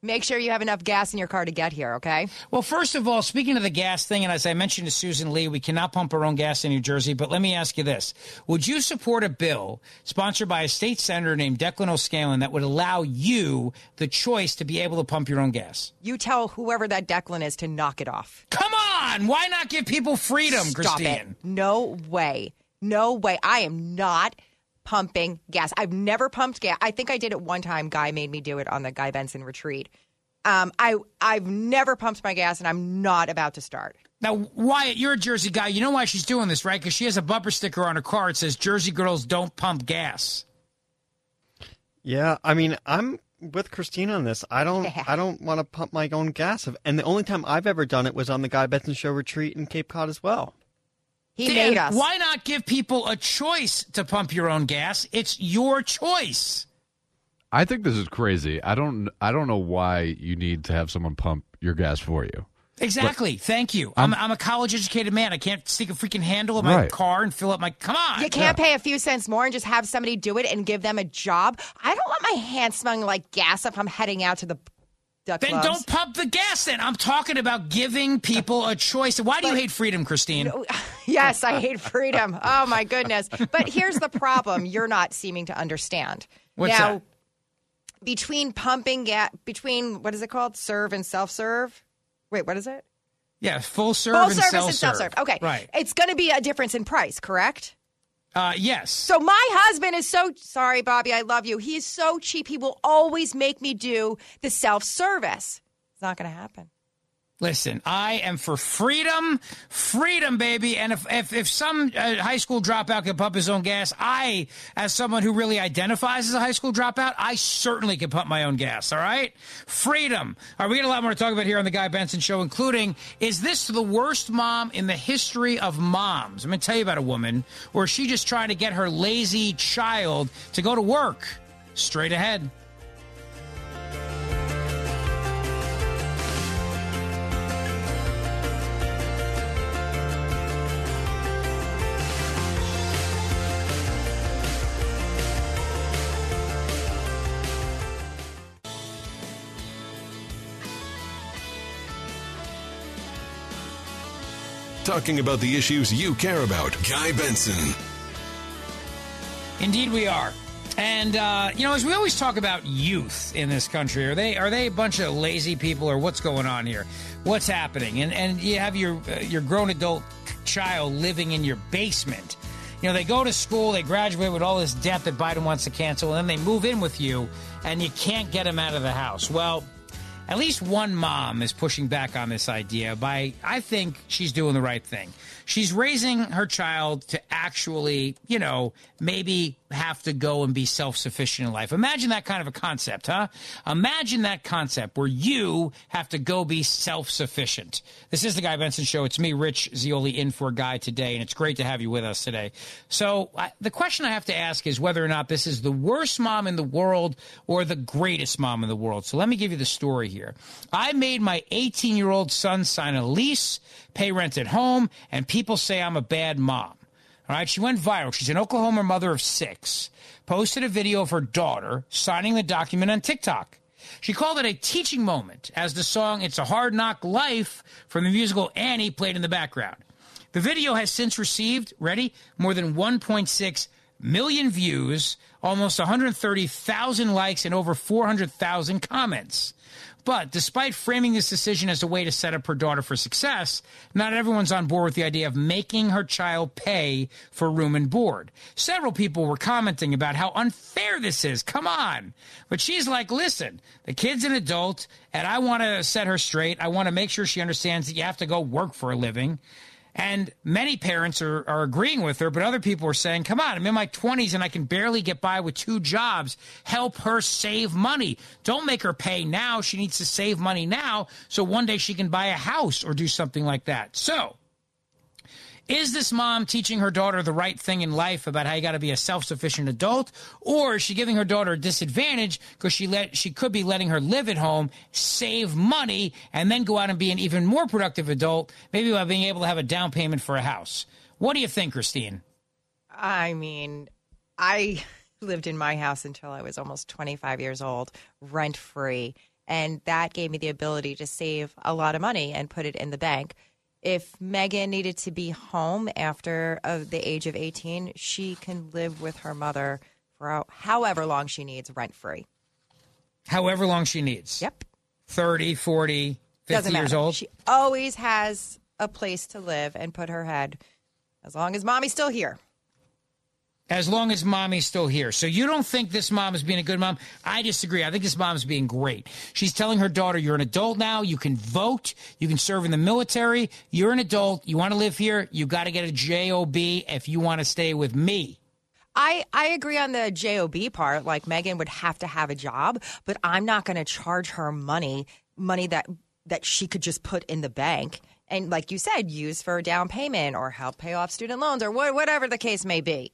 Make sure you have enough gas in your car to get here, okay? Well, first of all, speaking of the gas thing, and as I mentioned to Susan Lee, we cannot pump our own gas in New Jersey. But let me ask you this Would you support a bill sponsored by a state senator named Declan O'Scanlon that would allow you the choice to be able to pump your own gas? You tell whoever that Declan is to knock it off. Come on! Why not give people freedom, Stop Christine? it. No way. No way. I am not pumping gas. I've never pumped gas. I think I did it one time. Guy made me do it on the Guy Benson retreat. Um, I I've never pumped my gas, and I'm not about to start. Now, Wyatt, you're a Jersey guy. You know why she's doing this, right? Because she has a bumper sticker on her car. It says Jersey girls don't pump gas. Yeah, I mean, I'm with Christine on this. I don't, [laughs] I don't want to pump my own gas, and the only time I've ever done it was on the Guy Benson Show retreat in Cape Cod as well. He Dan, made us. Why not give people a choice to pump your own gas? It's your choice. I think this is crazy. I don't I don't know why you need to have someone pump your gas for you. Exactly. Thank you. I'm, I'm a college educated man. I can't stick a freaking handle in my Right. car and fill up my. Come on. You can't pay a few cents more and just have somebody do it and give them a job. I don't want my hands smelling like gas if I'm heading out to the duck Then clubs. don't pump the gas. Then I'm talking about giving people a choice. Why do you hate freedom, Christine? [laughs] yes, I hate freedom. Oh my goodness. But here's the problem you're not seeming to understand. What's now, that? between pumping gas, between what is it called? Serve and self serve? Wait, what is it? Yeah, full serve Full and service and self serve. Okay. Right. It's going to be a difference in price, correct? Uh, yes. So my husband is so sorry, Bobby. I love you. He is so cheap. He will always make me do the self service. It's not going to happen. Listen, I am for freedom, freedom, baby. And if if, if some uh, high school dropout can pump his own gas, I, as someone who really identifies as a high school dropout, I certainly can pump my own gas. All right, freedom. All right, we got a lot more to talk about here on the Guy Benson Show, including is this the worst mom in the history of moms? I'm going to tell you about a woman where she just trying to get her lazy child to go to work. Straight ahead. Talking about the issues you care about. Guy Benson. Indeed, we are. And uh, you know, as we always talk about youth in this country, are they are they a bunch of lazy people, or what's going on here? What's happening? And and you have your uh, your grown adult child living in your basement. You know, they go to school, they graduate with all this debt that Biden wants to cancel, and then they move in with you, and you can't get them out of the house. Well. At least one mom is pushing back on this idea by, I think she's doing the right thing. She's raising her child to actually, you know, maybe have to go and be self sufficient in life. Imagine that kind of a concept, huh? Imagine that concept where you have to go be self sufficient. This is the Guy Benson Show. It's me, Rich Zeoli, in for Guy today, and it's great to have you with us today. So, I, the question I have to ask is whether or not this is the worst mom in the world or the greatest mom in the world. So, let me give you the story here. I made my 18 year old son sign a lease, pay rent at home, and people say I'm a bad mom. All right, she went viral. She's an Oklahoma mother of six. Posted a video of her daughter signing the document on TikTok. She called it a teaching moment as the song It's a Hard Knock Life from the musical Annie played in the background. The video has since received, ready, more than 1.6 million views, almost 130,000 likes, and over 400,000 comments. But despite framing this decision as a way to set up her daughter for success, not everyone's on board with the idea of making her child pay for room and board. Several people were commenting about how unfair this is. Come on. But she's like, listen, the kid's an adult, and I want to set her straight. I want to make sure she understands that you have to go work for a living. And many parents are, are agreeing with her, but other people are saying, come on, I'm in my 20s and I can barely get by with two jobs. Help her save money. Don't make her pay now. She needs to save money now so one day she can buy a house or do something like that. So, is this mom teaching her daughter the right thing in life about how you got to be a self-sufficient adult, or is she giving her daughter a disadvantage because she let she could be letting her live at home, save money, and then go out and be an even more productive adult, maybe by being able to have a down payment for a house? What do you think, Christine? I mean, I [laughs] lived in my house until I was almost 25 years old, rent free, and that gave me the ability to save a lot of money and put it in the bank if Megan needed to be home after uh, the age of 18, she can live with her mother for however long she needs rent free. However long she needs. Yep. 30, 40, 50 years old. She always has a place to live and put her head as long as mommy's still here. As long as mommy's still here. So you don't think this mom is being a good mom? I disagree. I think this mom's being great. She's telling her daughter, you're an adult now. You can vote. You can serve in the military. You're an adult. You want to live here. You got to get a JOB if you want to stay with me. I, I agree on the JOB part. Like Megan would have to have a job, but I'm not going to charge her money, money that that she could just put in the bank and, like you said, use for a down payment or help pay off student loans or wh- whatever the case may be.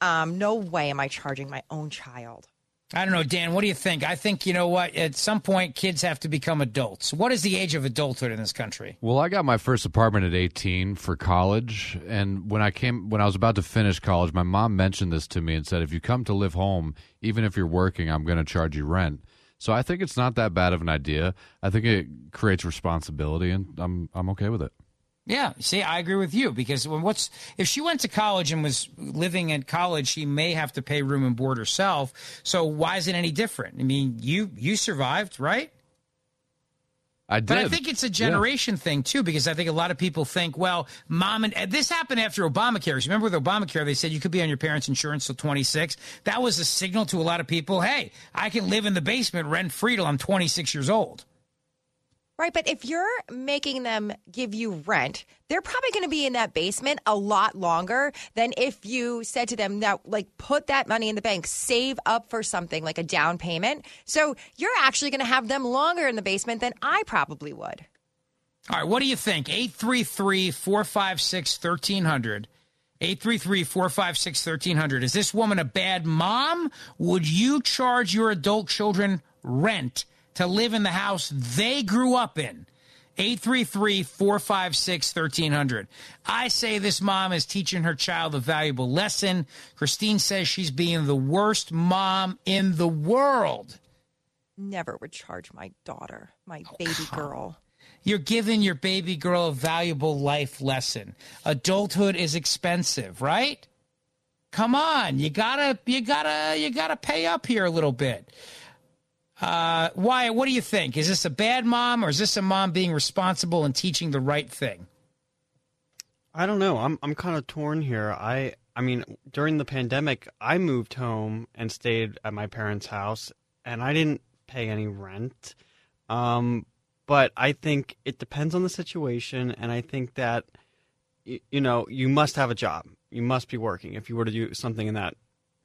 Um, no way am I charging my own child. I don't know, Dan. What do you think? I think you know what. At some point, kids have to become adults. What is the age of adulthood in this country? Well, I got my first apartment at 18 for college, and when I came when I was about to finish college, my mom mentioned this to me and said, "If you come to live home, even if you're working, I'm going to charge you rent." So I think it's not that bad of an idea. I think it creates responsibility, and I'm I'm okay with it. Yeah, see, I agree with you because when what's if she went to college and was living in college, she may have to pay room and board herself. So why is it any different? I mean, you you survived, right? I did. But I think it's a generation yeah. thing too, because I think a lot of people think, well, mom and, and this happened after Obamacare. Remember with Obamacare, they said you could be on your parents' insurance till 26. That was a signal to a lot of people, hey, I can live in the basement rent free till I'm 26 years old. Right, but if you're making them give you rent, they're probably going to be in that basement a lot longer than if you said to them, now, like, put that money in the bank, save up for something like a down payment. So you're actually going to have them longer in the basement than I probably would. All right, what do you think? 833 456 1300. 833 456 1300. Is this woman a bad mom? Would you charge your adult children rent? To live in the house they grew up in. 833 456 1300. I say this mom is teaching her child a valuable lesson. Christine says she's being the worst mom in the world. Never would charge my daughter, my oh, baby girl. You're giving your baby girl a valuable life lesson. Adulthood is expensive, right? Come on, you gotta, you gotta, you gotta pay up here a little bit. Uh, Wyatt, what do you think? Is this a bad mom or is this a mom being responsible and teaching the right thing? I don't know. I'm I'm kind of torn here. I I mean, during the pandemic, I moved home and stayed at my parents' house, and I didn't pay any rent. Um, but I think it depends on the situation, and I think that you know you must have a job. You must be working if you were to do something in that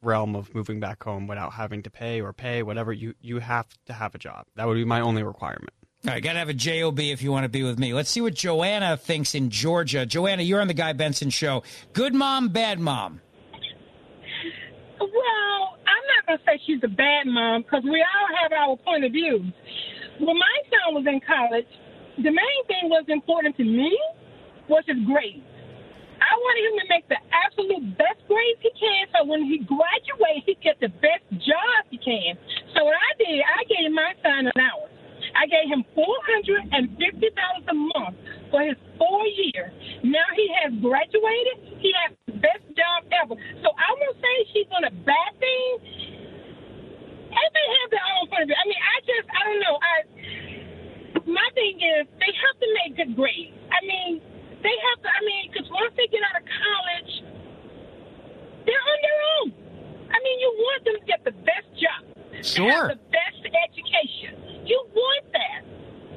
realm of moving back home without having to pay or pay whatever. You you have to have a job. That would be my only requirement. All right, got to have a JOB if you want to be with me. Let's see what Joanna thinks in Georgia. Joanna, you're on the Guy Benson show. Good mom, bad mom. Well, I'm not going to say she's a bad mom because we all have our point of views. When my son was in college, the main thing was important to me was his grades. I wanted him to make the absolute best grades he can so when he graduates, he get the best job he can. So what I did, I gave my son an allowance. I gave him four hundred and fifty dollars a month for his four years. Now he has graduated. He has the best job ever. So I won't say she's doing a bad thing. Everybody has their own point of view. I mean, I just, I don't know. I my thing is they have to make good grades. I mean, they have to. I mean, because once they get out of college, they're on their own. I mean, you want them to get the best job, Sure. the best education. You want that.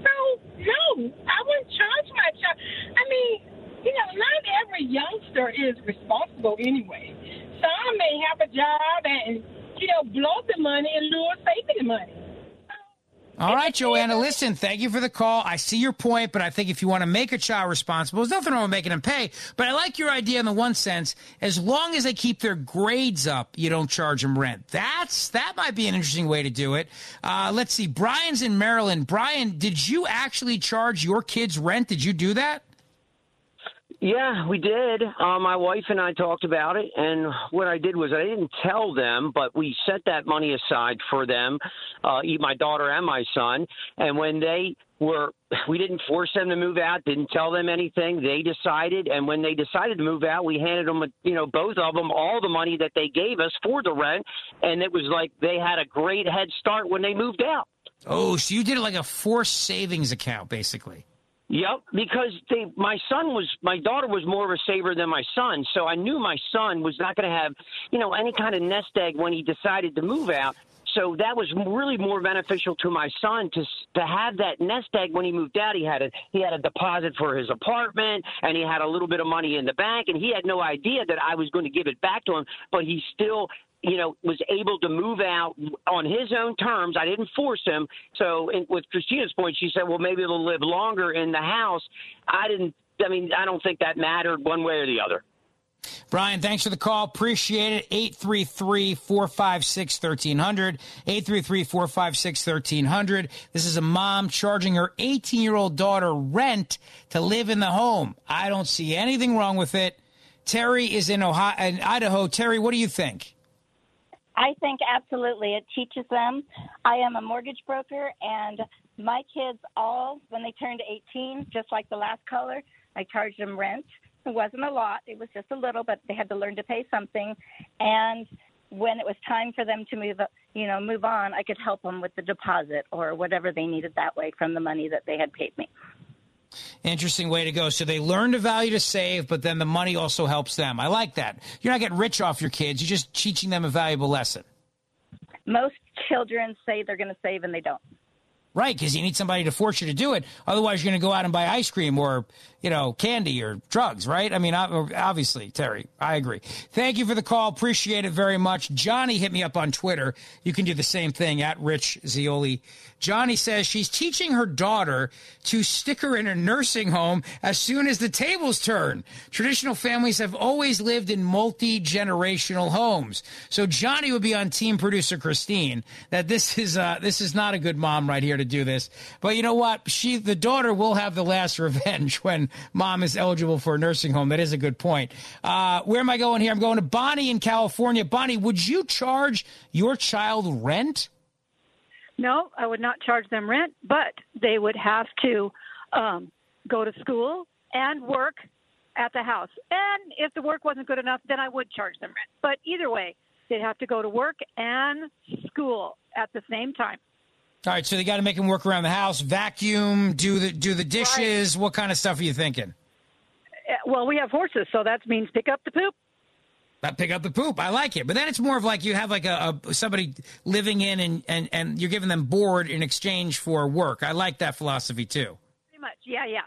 So no, I wouldn't charge my child. I mean, you know, not every youngster is responsible anyway. Some may have a job and you know blow the money and saving the money. All right, Joanna, listen, thank you for the call. I see your point, but I think if you want to make a child responsible, there's nothing wrong with making them pay. But I like your idea in the one sense, as long as they keep their grades up, you don't charge them rent. That's that might be an interesting way to do it. Uh, let's see. Brian's in Maryland. Brian, did you actually charge your kids rent? Did you do that? Yeah, we did. Uh, my wife and I talked about it, and what I did was I didn't tell them, but we set that money aside for them, uh, my daughter and my son. And when they were, we didn't force them to move out, didn't tell them anything. They decided, and when they decided to move out, we handed them, you know, both of them all the money that they gave us for the rent, and it was like they had a great head start when they moved out. Oh, so you did it like a forced savings account, basically. Yep, because they, my son was, my daughter was more of a saver than my son, so I knew my son was not going to have, you know, any kind of nest egg when he decided to move out. So that was really more beneficial to my son to to have that nest egg when he moved out. He had a he had a deposit for his apartment, and he had a little bit of money in the bank, and he had no idea that I was going to give it back to him. But he still you know, was able to move out on his own terms. I didn't force him. So, with Christina's point, she said, well, maybe they'll live longer in the house. I didn't, I mean, I don't think that mattered one way or the other. Brian, thanks for the call. Appreciate it. 833 456 1300. 833 456 1300. This is a mom charging her 18 year old daughter rent to live in the home. I don't see anything wrong with it. Terry is in, Ohio, in Idaho. Terry, what do you think? I think absolutely it teaches them. I am a mortgage broker, and my kids all, when they turned 18, just like the last caller, I charged them rent. It wasn't a lot; it was just a little, but they had to learn to pay something. And when it was time for them to move, you know, move on, I could help them with the deposit or whatever they needed that way from the money that they had paid me. Interesting way to go. So they learn the value to save, but then the money also helps them. I like that. You're not getting rich off your kids. You're just teaching them a valuable lesson. Most children say they're going to save and they don't. Right, because you need somebody to force you to do it. Otherwise, you're going to go out and buy ice cream or, you know, candy or drugs, right? I mean, obviously, Terry, I agree. Thank you for the call. Appreciate it very much. Johnny hit me up on Twitter. You can do the same thing at Rich Zeoli. Johnny says she's teaching her daughter to stick her in a nursing home as soon as the tables turn. Traditional families have always lived in multi generational homes. So Johnny would be on team producer Christine that this is uh, this is not a good mom right here to do this. But you know what? She the daughter will have the last [laughs] revenge when mom is eligible for a nursing home. That is a good point. Uh, where am I going here? I'm going to Bonnie in California. Bonnie, would you charge your child rent? No, I would not charge them rent, but they would have to um, go to school and work at the house. And if the work wasn't good enough, then I would charge them rent. But either way, they'd have to go to work and school at the same time. All right, so they got to make them work around the house, vacuum, do the do the dishes. Right. What kind of stuff are you thinking? Well, we have horses, so that means pick up the poop. Pick up the poop. I like it, but then it's more of like you have like a, a somebody living in and, and and you're giving them board in exchange for work. I like that philosophy too. Pretty much. Yeah, yeah.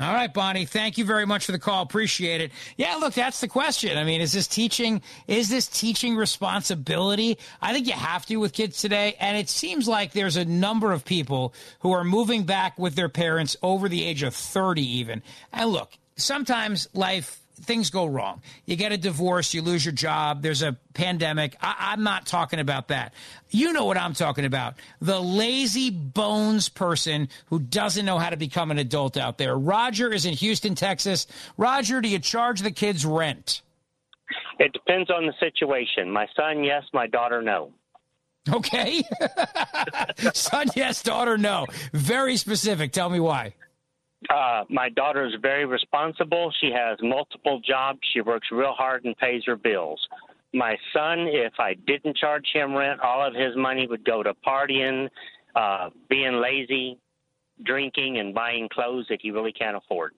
All right, Bonnie. Thank you very much for the call. Appreciate it. Yeah, look, that's the question. I mean, is this teaching? Is this teaching responsibility? I think you have to with kids today, and it seems like there's a number of people who are moving back with their parents over the age of thirty, even. And look, sometimes life things go wrong. You get a divorce, you lose your job, there's a pandemic. I, am not talking about that. You know what I'm talking about. The lazy bones person who doesn't know how to become an adult out there. Roger is in Houston, Texas. Roger, do you charge the kids rent? It depends on the situation. My son, yes. My daughter, no. Okay. [laughs] son, yes. Daughter, no. Very specific. Tell me why. Uh, my daughter is very responsible. She has multiple jobs. She works real hard and pays her bills. My son, if I didn't charge him rent, all of his money would go to partying, uh, being lazy, drinking, and buying clothes that he really can't afford.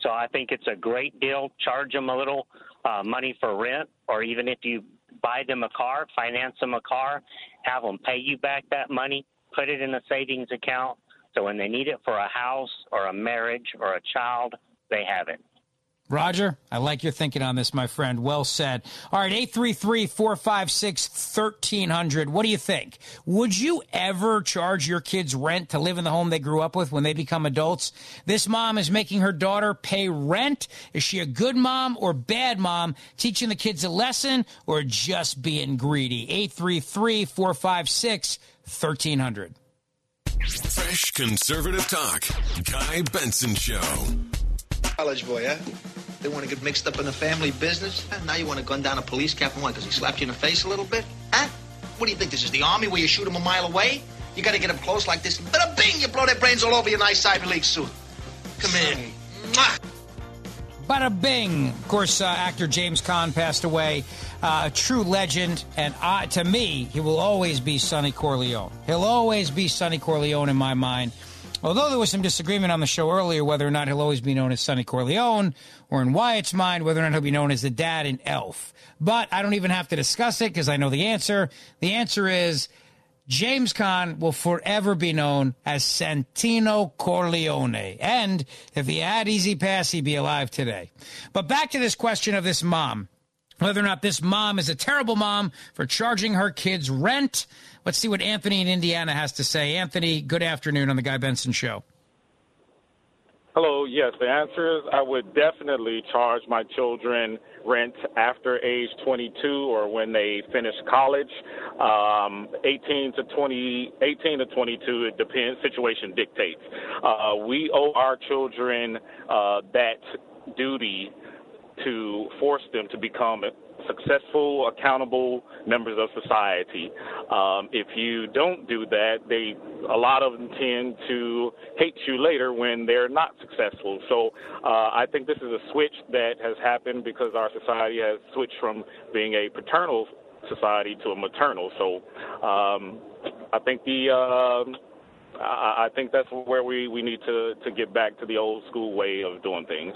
So I think it's a great deal. Charge them a little uh, money for rent, or even if you buy them a car, finance them a car, have them pay you back that money, put it in a savings account, so when they need it for a house or a marriage or a child, they have it. Roger, I like your thinking on this, my friend. Well said. All right, 833 456 1300. What do you think? Would you ever charge your kids rent to live in the home they grew up with when they become adults? This mom is making her daughter pay rent. Is she a good mom or bad mom, teaching the kids a lesson or just being greedy? 833 456 1300. Fresh conservative talk. Guy Benson Show. College boy, huh? They want to get mixed up in the family business? Now you want to gun down a police captain? Why? Because he slapped you in the face a little bit? Huh? What do you think? This is the army where you shoot them a mile away? You got to get them close like this. But a bing, you blow their brains all over your nice Ivy League suit. Come in. Mwah. Bada bing. Of course, uh, actor James Caan passed away. Uh, a true legend. And uh, to me, he will always be Sonny Corleone. He'll always be Sonny Corleone in my mind. Although there was some disagreement on the show earlier whether or not he'll always be known as Sonny Corleone, or in Wyatt's mind, whether or not he'll be known as the dad in Elf. But I don't even have to discuss it because I know the answer. The answer is James Caan will forever be known as Santino Corleone. And if he had E-ZPass, he'd be alive today. But back to this question of this mom. Whether or not this mom is a terrible mom for charging her kids rent. Let's see what Anthony in Indiana has to say. Anthony, good afternoon on the Guy Benson Show. Hello. Yes, the answer is I would definitely charge my children rent after age 22 or when they finish college. Um, 18 to 20, 18 to 22, it depends. Situation dictates. Uh, we owe our children uh, that duty to force them to become successful, accountable members of society. Um, if you don't do that, they a lot of them tend to hate you later when they're not successful. So uh, I think this is a switch that has happened because our society has switched from being a paternal society to a maternal. So um, I think the uh, I, I think that's where we, we need to, to get back to the old school way of doing things.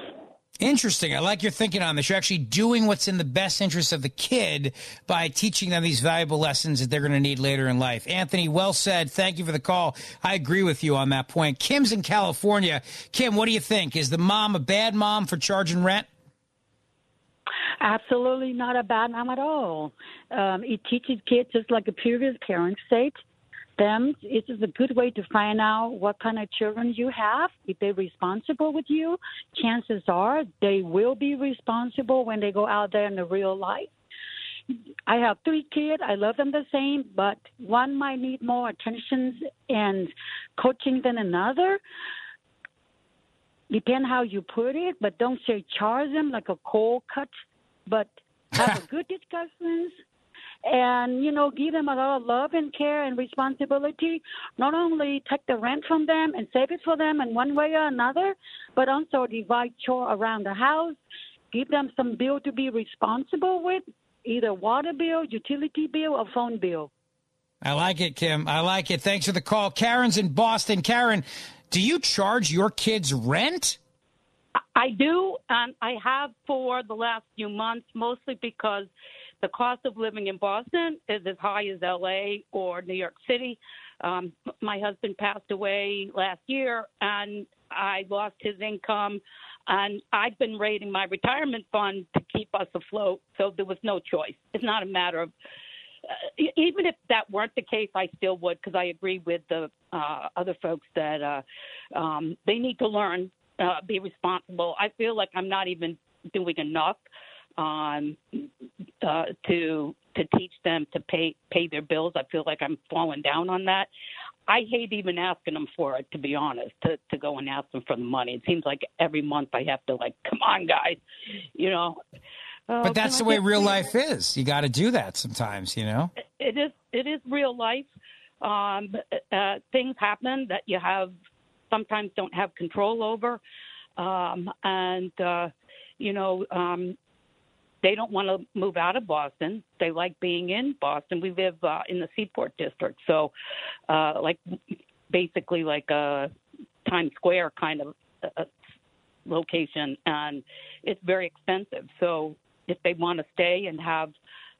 Interesting. I like your thinking on this. You're actually doing what's in the best interest of the kid by teaching them these valuable lessons that they're going to need later in life. Anthony, well said. Thank you for the call. I agree with you on that point. Kim's in California. Kim, what do you think? Is the mom a bad mom for charging rent? Absolutely not a bad mom at all. Um, it teaches kids, just like the previous parents said, them. It is a good way to find out what kind of children you have. If they're responsible with you, chances are they will be responsible when they go out there in the real life. I have three kids. I love them the same, but one might need more attention and coaching than another. Depend how you put it, but don't say charge them like a cold cut. But have a [laughs] good discussions and you know give them a lot of love and care and responsibility not only take the rent from them and save it for them in one way or another but also divide chore around the house give them some bill to be responsible with either water bill utility bill or phone bill. I like it kim. I like it. Thanks for the call. Karen's in boston. Karen do you charge your kids rent? I do, and I have for the last few months, mostly because the cost of living in Boston is as high as LA or New York City. Um, my husband passed away last year, and I lost his income, and I've been raiding my retirement fund to keep us afloat. So there was no choice. It's not a matter of uh, even if that weren't the case, I still would because I agree with the uh, other folks that uh, um, they need to learn, uh, be responsible. I feel like I'm not even doing enough um, uh, to to teach them to pay pay their bills. I feel like I'm falling down on that. I hate even asking them for it, to be honest, to to go and ask them for the money. It seems like every month I have to like, [laughs] come on, guys, you know. Uh, but that's the way real life is. You got to do that sometimes, you know. it is it is real life. Um, uh, things happen that you have sometimes don't have control over, um, and uh, you know um, they don't want to move out of Boston. They like being in Boston. We live uh, in the Seaport District, so uh, like basically like a Times Square kind of uh, location, and it's very expensive. So if they want to stay and have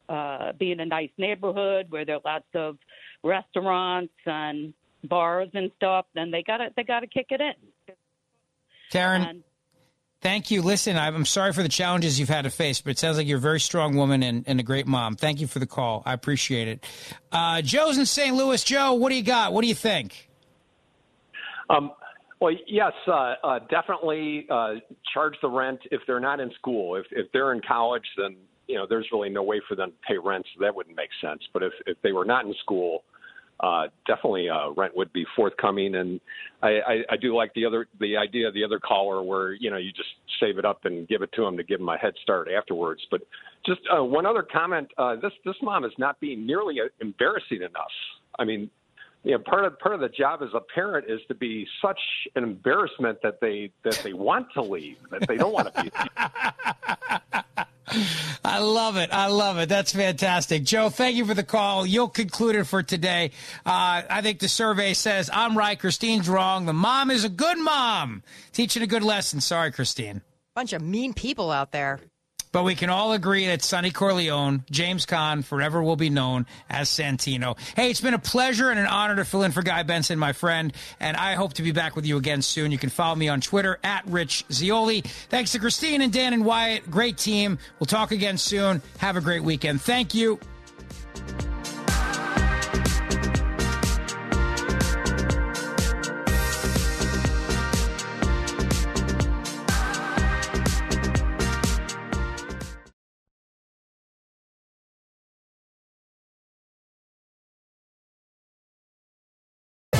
uh, be in a nice neighborhood where there are lots of restaurants and bars and stuff, then they gotta they gotta kick it in. Karen, thank you. Listen, I'm sorry for the challenges you've had to face, but it sounds like you're a very strong woman and, and a great mom. Thank you for the call. I appreciate it. Uh, Joe's in St. Louis. Joe, what do you got? What do you think? Um, well, yes, uh, uh, definitely uh, charge the rent if they're not in school. If if they're in college, then you know there's really no way for them to pay rent, so that wouldn't make sense. But if if they were not in school, uh, definitely uh, rent would be forthcoming. And I, I, I do like the other the idea of the other caller where you know you just save it up and give it to them to give them a head start afterwards. But just uh, one other comment: uh, this this mom is not being nearly embarrassing enough. I mean, you know, part of part of the job as a parent is to be such an embarrassment that they that they want to leave, that they don't want to be. [laughs] I love it. I love it. That's fantastic. Joe, thank you for the call. You'll conclude it for today. Uh, I think the survey says I'm right. Christine's wrong. The mom is a good mom, teaching a good lesson. Sorry, Christine. Bunch of mean people out there. But we can all agree that Sonny Corleone, James Caan, forever will be known as Santino. Hey, it's been a pleasure and an honor to fill in for Guy Benson, my friend, and I hope to be back with you again soon. You can follow me on Twitter at Rich Zeoli. Thanks to Christine and Dan and Wyatt. Great team. We'll talk again soon. Have a great weekend. Thank you.